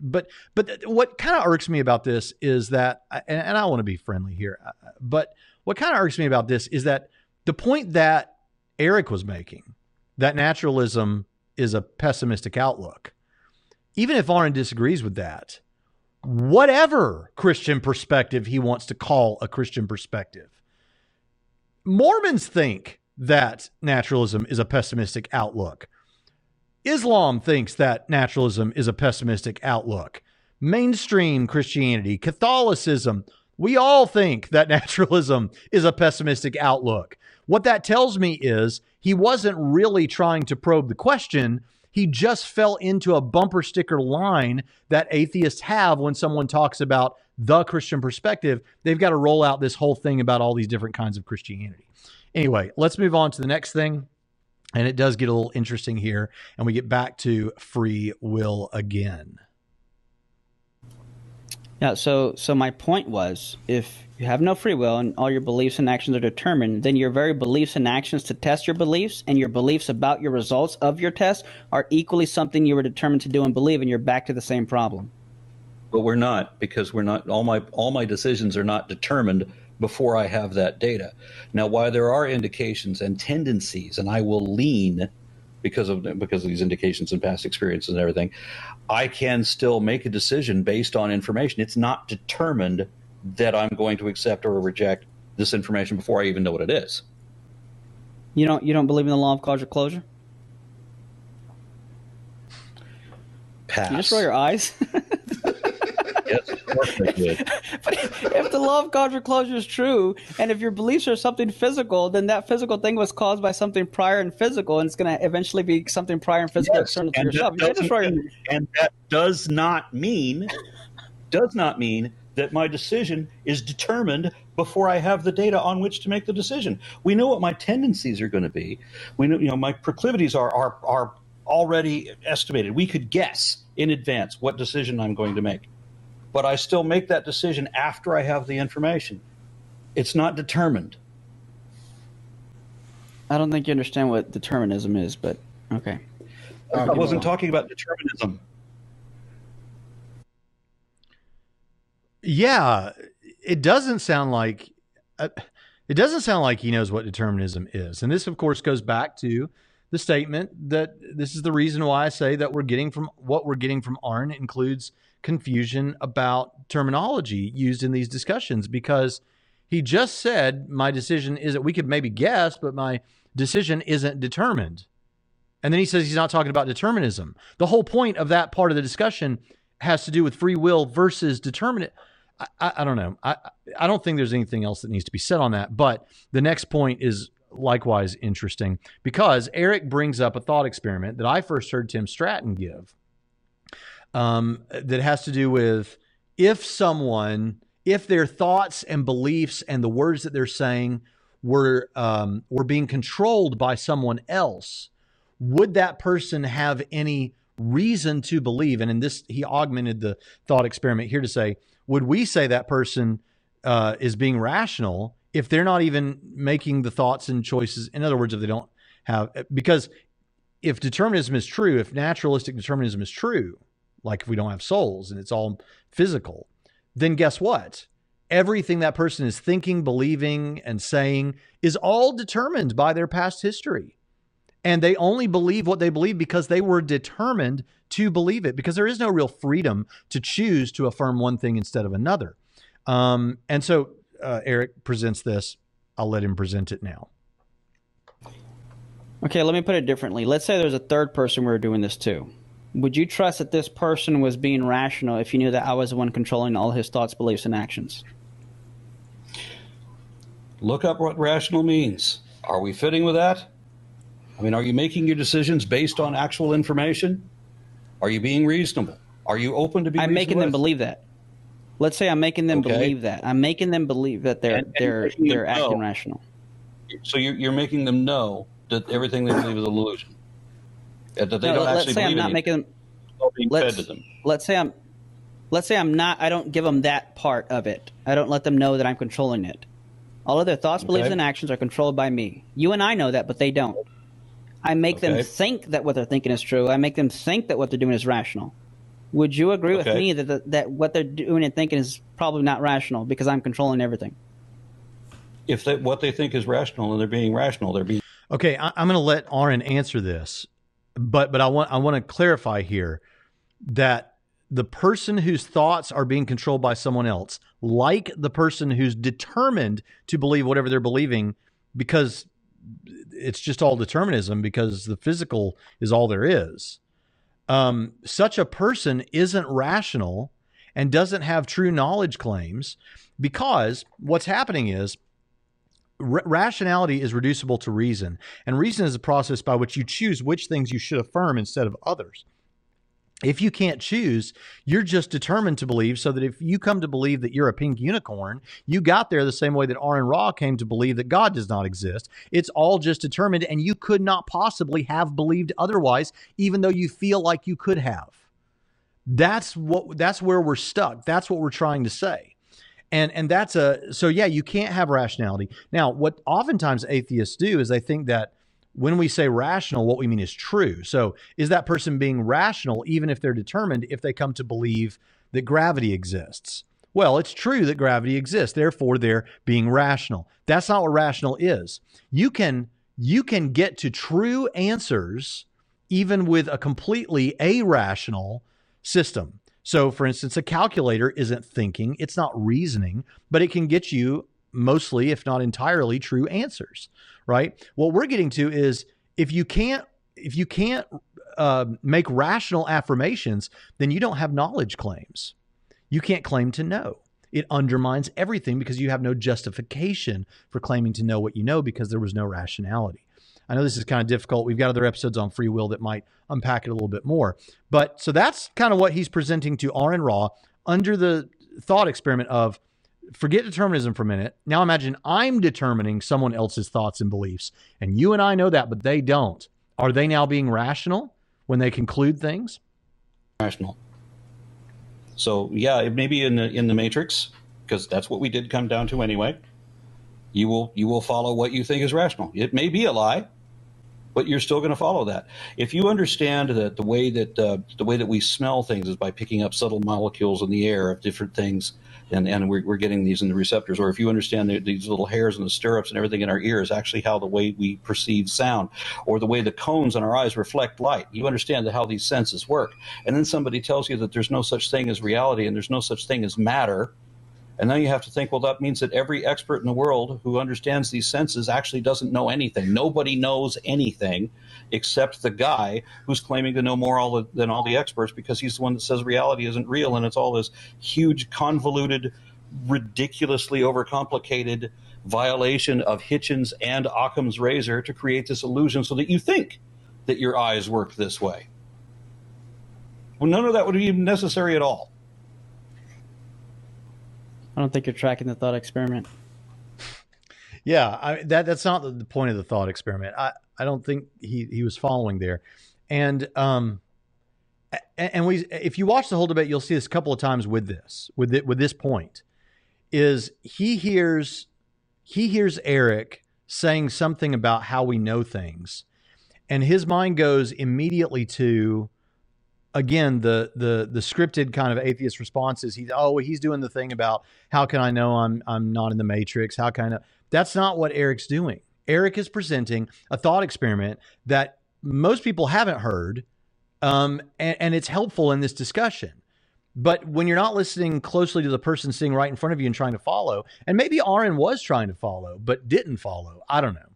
but but what kind of irks me about this is that, and, and I want to be friendly here, uh, but what kind of irks me about this is that the point that Eric was making, that naturalism is a pessimistic outlook, even if Aron disagrees with that, whatever Christian perspective he wants to call a Christian perspective, Mormons think that naturalism is a pessimistic outlook. Islam thinks that naturalism is a pessimistic outlook. Mainstream Christianity, Catholicism, we all think that [laughs] naturalism is a pessimistic outlook. What that tells me is he wasn't really trying to probe the question. He just fell into a bumper sticker line that atheists have when someone talks about the Christian perspective. They've got to roll out this whole thing about all these different kinds of Christianity. Anyway, let's move on to the next thing. And it does get a little interesting here, and we get back to free will again. Yeah, so so my point was if you have no free will and all your beliefs and actions are determined, then your very beliefs and actions to test your beliefs and your beliefs about your results of your test are equally something you were determined to do and believe, and you're back to the same problem. But we're not because we're not all my all my decisions are not determined before I have that data. Now, while there are indications and tendencies, and I will lean because of because of these indications and past experiences and everything, I can still make a decision based on information. It's not determined that I'm going to accept or reject this information before I even know what it is. You don't you don't believe in the law of causal closure? Pass. You just roll your eyes. [laughs] yes, of course I did. [laughs] but if the law of causal closure is true, and if your beliefs are something physical, then that physical thing was caused by something prior and physical, and it's going to eventually be something prior and physical Yes, external to yourself. You just roll your- and that does not mean does not mean that my decision is determined before I have the data on which to make the decision. We know what my tendencies are going to be. We know, you know, my proclivities are are are already estimated. We could guess in advance what decision I'm going to make. But I still make that decision after I have the information. It's not determined. I don't think you understand what determinism is, but okay. I wasn't talking about determinism. Yeah, it doesn't sound like uh, it doesn't sound like he knows what determinism is. And this, of course, goes back to the statement that this is the reason why I say that we're getting from what we're getting from Arn includes confusion about terminology used in these discussions because he just said my decision isn't. We could maybe guess, but my decision isn't determined. And then he says he's not talking about determinism. The whole point of that part of the discussion has to do with free will versus determinate. I, I, I don't know. I, I don't think there's anything else that needs to be said on that. But the next point is likewise interesting because Eric brings up a thought experiment that I first heard Tim Stratton give um, that has to do with if someone, if their thoughts and beliefs and the words that they're saying were um, were being controlled by someone else, would that person have any reason to believe? And in this, he augmented the thought experiment here to say, would we say that person uh, is being rational if they're not even making the thoughts and choices? In other words, if they don't have, because if determinism is true, if naturalistic determinism is true, like if we don't have souls and it's all physical, then guess what? Everything that person is thinking, believing, and saying is all determined by their past history. And they only believe what they believe because they were determined to believe it, because there is no real freedom to choose to affirm one thing instead of another. Um, and so uh, Eric presents this. I'll let him present it now. Okay, let me put it differently. Let's say there's a third person we're doing this to. Would you trust that this person was being rational if you knew that I was the one controlling all his thoughts, beliefs, and actions? Look up what rational means. Are we fitting with that? I mean, are you making your decisions based on actual information? Are you being reasonable? Are you open to be? I'm making them believe that. Let's say I'm making them Okay. believe that. I'm making them believe that they're And- and they're they're acting know. rational. So you're, you're making them know that everything they believe is illusion. That that they No, don't let's actually say I'm not anything. making them. Being Let's fed to them. let's say I'm let's say I'm not. I don't give them that part of it. I don't let them know that I'm controlling it. All of their thoughts, beliefs, Okay. and actions are controlled by me. You and I know that, but they don't. I make them think that what they're thinking is true. I make them think that what they're doing is rational. Would you agree with me that the, that what they're doing and thinking is probably not rational because I'm controlling everything? If they, what they think is rational and they're being rational, they're being Okay, I, I'm going to let Aron answer this, but but I want I want to clarify here that the person whose thoughts are being controlled by someone else, like the person who's determined to believe whatever they're believing, because it's just all determinism, because the physical is all there is. Um, such a person isn't rational and doesn't have true knowledge claims because what's happening is r- rationality is reducible to reason, and reason is a process by which you choose which things you should affirm instead of others. If you can't choose, you're just determined to believe. So that if you come to believe that you're a pink unicorn, you got there the same way that Aron Ra came to believe that God does not exist. It's all just determined, and you could not possibly have believed otherwise, even though you feel like you could have. That's what. That's where we're stuck. That's what we're trying to say and and that's a so yeah you can't have rationality. Now what oftentimes atheists do is they think that when we say rational what we mean is true. So is that person being rational even if they're determined if they come to believe that gravity exists? Well it's true that gravity exists therefore they're being rational. That's not what rational is. You can you can get to true answers even with a completely irrational system so, for instance, a calculator isn't thinking, it's not reasoning, but it can get you mostly, if not entirely, true answers, right? What we're getting to is if you can't if you can't uh, make rational affirmations, then you don't have knowledge claims. You can't claim to know. It undermines everything because you have no justification for claiming to know what you know because there was no rationality. I know this is kind of difficult. We've got other episodes on free will that might unpack it a little bit more. But so that's kind of what he's presenting to Aron Ra under the thought experiment of forget determinism for a minute. Now imagine I'm determining someone else's thoughts and beliefs. And you and I know that, but they don't. Are they now being rational when they conclude things? Rational. So yeah, it may be in the in the matrix, because that's what we did come down to anyway you will you will follow what you think is rational. It may be a lie, but you're still going to follow that. If you understand that the way that uh, the way that we smell things is by picking up subtle molecules in the air of different things, and, and we're, we're getting these in the receptors, or if you understand these little hairs and the stirrups and everything in our ear is actually how the way we perceive sound, or the way the cones in our eyes reflect light, you understand how these senses work. And then somebody tells you that there's no such thing as reality and there's no such thing as matter and then you have to think, well, that means that every expert in the world who understands these senses actually doesn't know anything. Nobody knows anything except the guy who's claiming to know more all than all the experts because he's the one that says reality isn't real and it's all this huge, convoluted, ridiculously overcomplicated violation of Hitchens and Occam's razor to create this illusion so that you think that your eyes work this way. Well, none of that would be necessary at all. I don't think you're tracking the thought experiment. Yeah, I, that that's not the point of the thought experiment. I, I don't think he, he was following there, and um, and we if you watch the whole debate, you'll see this a couple of times with this with it, with this point, is he hears he hears Eric saying something about how we know things, and his mind goes immediately to again the the the scripted kind of atheist response is he's oh he's doing the thing about how can I know I'm I'm not in the matrix? How can I that's not what Eric's doing. Eric is presenting a thought experiment that most people haven't heard um, and, and it's helpful in this discussion. But when you're not listening closely to the person sitting right in front of you and trying to follow and maybe Aron was trying to follow but didn't follow I don't know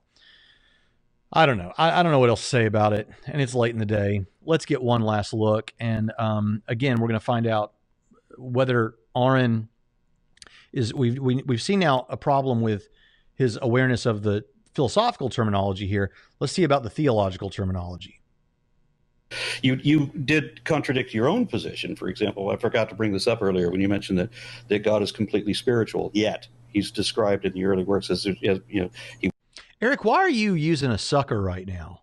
I don't know. I, I, don't know what else to say about it. And it's late in the day. Let's get one last look. And um, again, we're going to find out whether Aron is. We've we, have we have seen now a problem with his awareness of the philosophical terminology here. Let's see about the theological terminology. You you did contradict your own position. For example, I forgot to bring this up earlier when you mentioned that that God is completely spiritual. Yet he's described in the early works as, as you know he Eric, why are you using a sucker right now?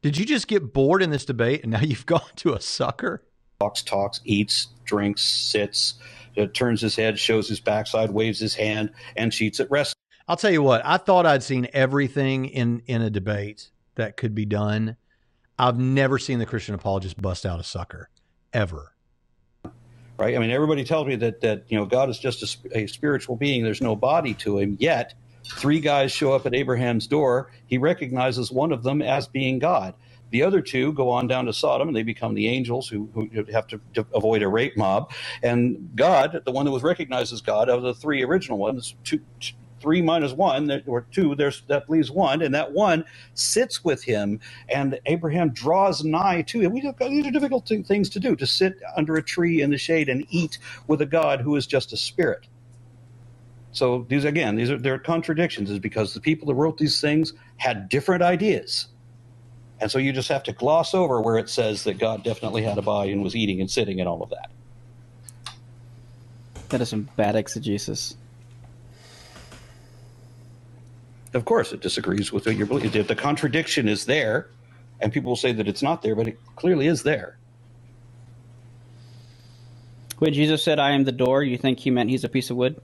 Did you just get bored in this debate and now [laughs] you've gone to a sucker? Talks, talks, eats, drinks, sits, turns his head, shows his backside, waves his hand, and cheats at wrestling. I'll tell you what, I thought I'd seen everything in, in a debate that could be done. I've never seen the Christian apologist bust out a sucker, ever. Right? I mean, everybody tells me that, that you know, God is just a, a spiritual being, there's no body to him, yet Three guys show up at Abraham's door. He recognizes one of them as being God. The other two go on down to Sodom and they become the angels who, who have to, to, avoid a rape mob. And God, the one that was recognized as God of the three original ones, two, three minus one, or two, there's that leaves one, and that one sits with him. And Abraham draws nigh to him. We, these are difficult things to do to sit under a tree in the shade and eat with a God who is just a spirit. So these again, these are their contradictions, is because the people that wrote these things had different ideas. And so you just have to gloss over where it says that God definitely had a body and was eating and sitting and all of that. That is some bad exegesis. Of course, it disagrees with what you're believing. The contradiction is there, and people will say that it's not there, but it clearly is there. When Jesus said, I am the door, you think he meant he's a piece of wood?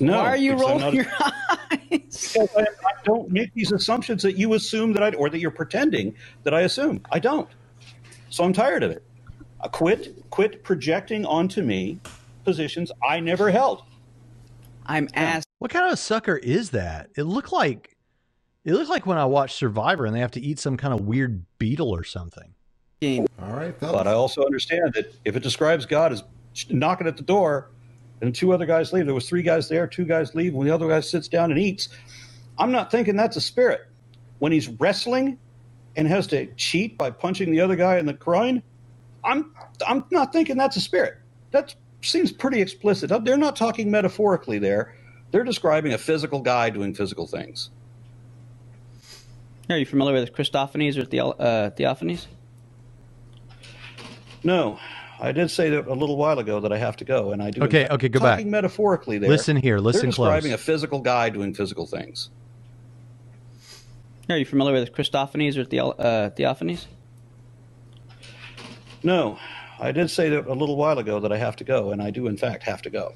No. Why are you because I'm rolling not- your [laughs] eyes? I, I don't make these assumptions that you assume that I, or that you're pretending that I assume. I don't. So I'm tired of it. Uh, quit, quit projecting onto me positions I never held. I'm asked. What kind of a sucker is that? It looked like it looked like when I watched Survivor and they have to eat some kind of weird beetle or something. All right, fellas. But I also understand that if it describes God as knocking at the door and two other guys leave, there was three guys there, two guys leave, when the other guy sits down and eats. I'm not thinking that's a spirit. When he's wrestling and has to cheat by punching the other guy in the groin, I'm I'm not thinking that's a spirit. That seems pretty explicit. They're not talking metaphorically there. They're describing a physical guy doing physical things. Are you familiar with Christophanies or Theo- uh, Theophanies? No, I did say that a little while ago that I have to go, and I do. Okay, okay, go back. Talking metaphorically there. Listen here, listen They're describing close. a physical guy doing physical things. Are you familiar with Christophanies or Theo- uh, Theophanies? No, I did say that a little while ago that I have to go, and I do in fact have to go.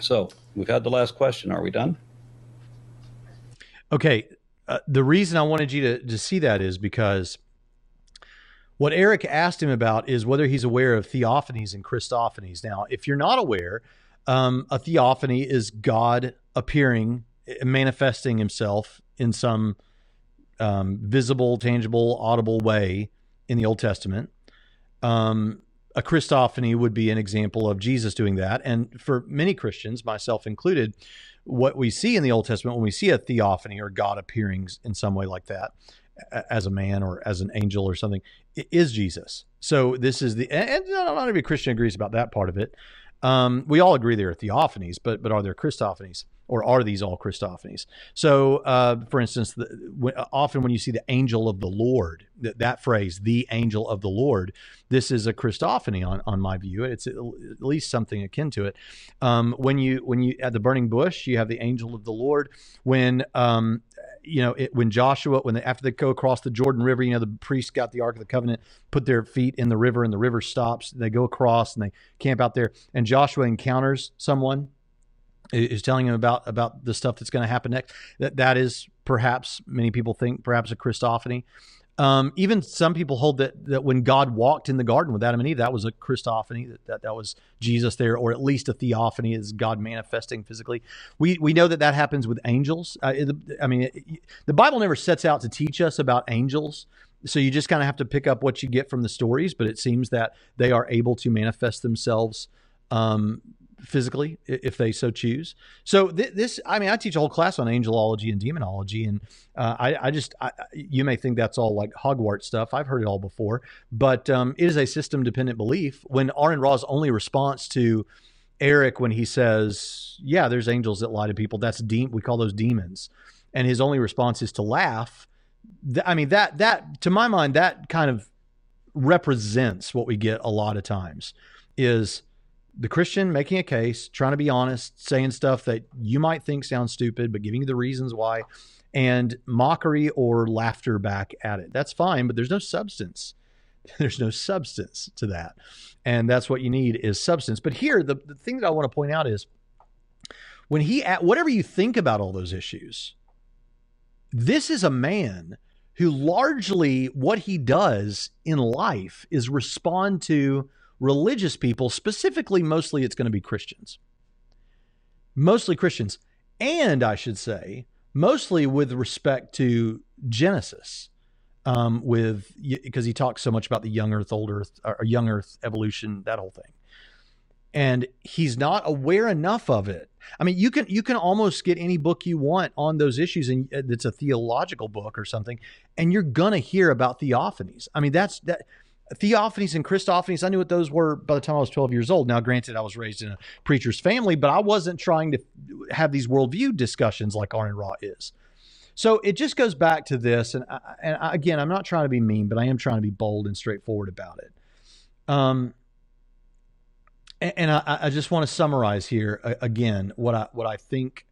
So we've had the last question. Are we done? Okay, uh, the reason I wanted you to, to see that is because what Eric asked him about is whether he's aware of theophanies and Christophanies. Now, if you're not aware, um, a theophany is God appearing, eh, manifesting himself in some um, visible, tangible, audible way in the Old Testament. Um, a Christophany would be an example of Jesus doing that. And for many Christians, myself included, what we see in the Old Testament when we see a theophany or God appearing in some way like that as a man or as an angel or something is Jesus. So this is the and not every Christian agrees about that part of it. Um, we all agree there are theophanies, but but are there Christophanies or are these all Christophanies? So, uh, for instance, the, often when you see the angel of the Lord, that, that phrase, the angel of the Lord, this is a Christophany on, on my view. It's at least something akin to it. Um, when you when you at the burning bush, you have the angel of the Lord. When um, you know it, when Joshua when they, after they go across the Jordan River, you know the priests got the Ark of the Covenant, put their feet in the river, and the river stops. They go across and they camp out there, and Joshua encounters someone is telling him about about the stuff that's going to happen next. That that is perhaps many people think perhaps a Christophany. Um, even some people hold that that when God walked in the garden with Adam and Eve, that was a Christophany. That that, that was Jesus there, or at least a theophany, is God manifesting physically. We we know that that happens with angels. Uh, I mean, it, the Bible never sets out to teach us about angels. So you just kind of have to pick up what you get from the stories, but it seems that they are able to manifest themselves um, physically if they so choose. So th- this, I mean, I teach a whole class on angelology and demonology, and uh, I, I just, I, you may think that's all like Hogwarts stuff. I've heard it all before, but um, it is a system-dependent belief. When Aron Ra's only response to Eric when he says, "Yeah, there's angels that lie to people," that's de- we call those demons, and his only response is to laugh. I mean, that that to my mind, that kind of represents what we get a lot of times is the Christian making a case, trying to be honest, saying stuff that you might think sounds stupid, but giving you the reasons why, and mockery or laughter back at it. That's fine, but there's no substance. [laughs] There's no substance to that. And that's what you need is substance. But here, the, the thing that I want to point out is when he, at whatever you think about all those issues, this is a man who largely what he does in life is respond to religious people, specifically, mostly it's going to be Christians. Mostly Christians. And I should say, mostly with respect to Genesis, um, with because he talks so much about the young earth, old earth, or young earth evolution, that whole thing. And he's not aware enough of it. I mean, you can you can almost get any book you want on those issues, and it's a theological book or something, and you're gonna hear about theophanies. I mean, that's that theophanies and Christophanies, I knew what those were by the time I was 12 years old. Now, granted, I was raised in a preacher's family, but I wasn't trying to have these worldview discussions like Aron Ra is. So it just goes back to this, and, I, and I, again, I'm not trying to be mean, but I am trying to be bold and straightforward about it. Um, and, and I, I, just want to summarize here again what I what I think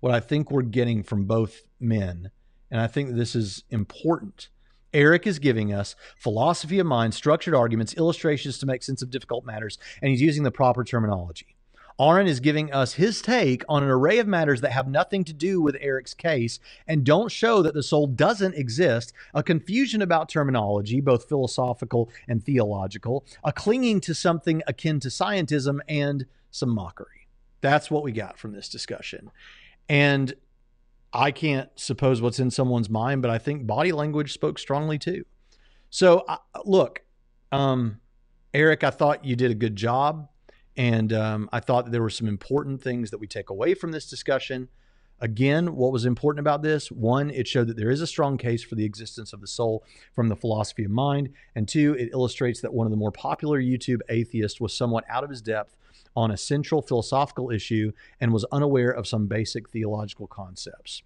what I think we're getting from both men, and I think this is important. Eric is giving us philosophy of mind, structured arguments, illustrations to make sense of difficult matters, and he's using the proper terminology. Aron is giving us his take on an array of matters that have nothing to do with Eric's case and don't show that the soul doesn't exist, a confusion about terminology, both philosophical and theological, a clinging to something akin to scientism, and some mockery. That's what we got from this discussion. And I can't suppose what's in someone's mind, but I think body language spoke strongly too. So, look, um, Eric, I thought you did a good job. And um, I thought that there were some important things that we take away from this discussion. Again, what was important about this? One, it showed that there is a strong case for the existence of the soul from the philosophy of mind. And two, it illustrates that one of the more popular YouTube atheists was somewhat out of his depth on a central philosophical issue and was unaware of some basic theological concepts.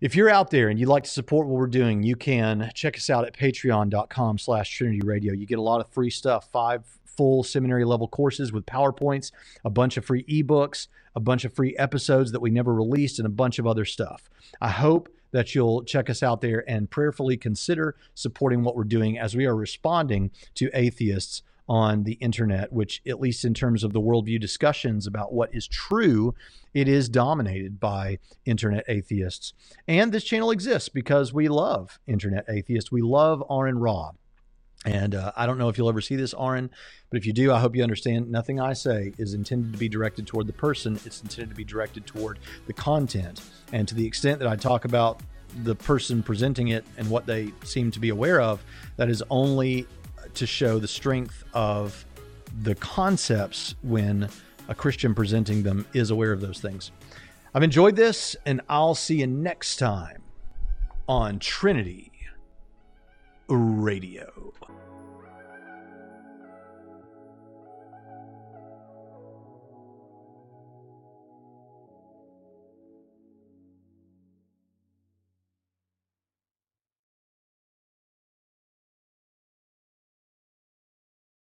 If you're out there and you'd like to support what we're doing, you can check us out at patreon.com slash Trinity Radio. You get a lot of free stuff, five full seminary level courses with PowerPoints, a bunch of free ebooks, a bunch of free episodes that we never released, and a bunch of other stuff. I hope that you'll check us out there and prayerfully consider supporting what we're doing as we are responding to atheists on the internet, which, at least in terms of the worldview discussions about what is true, it is dominated by internet atheists. And this channel exists because we love internet atheists. We love Aron Ra. And uh, I don't know if you'll ever see this, Aron, but if you do, I hope you understand nothing I say is intended to be directed toward the person. It's intended to be directed toward the content. And to the extent that I talk about the person presenting it and what they seem to be aware of, that is only to show the strength of the concepts when a Christian presenting them is aware of those things. I've enjoyed this, and I'll see you next time on Trinity Radio.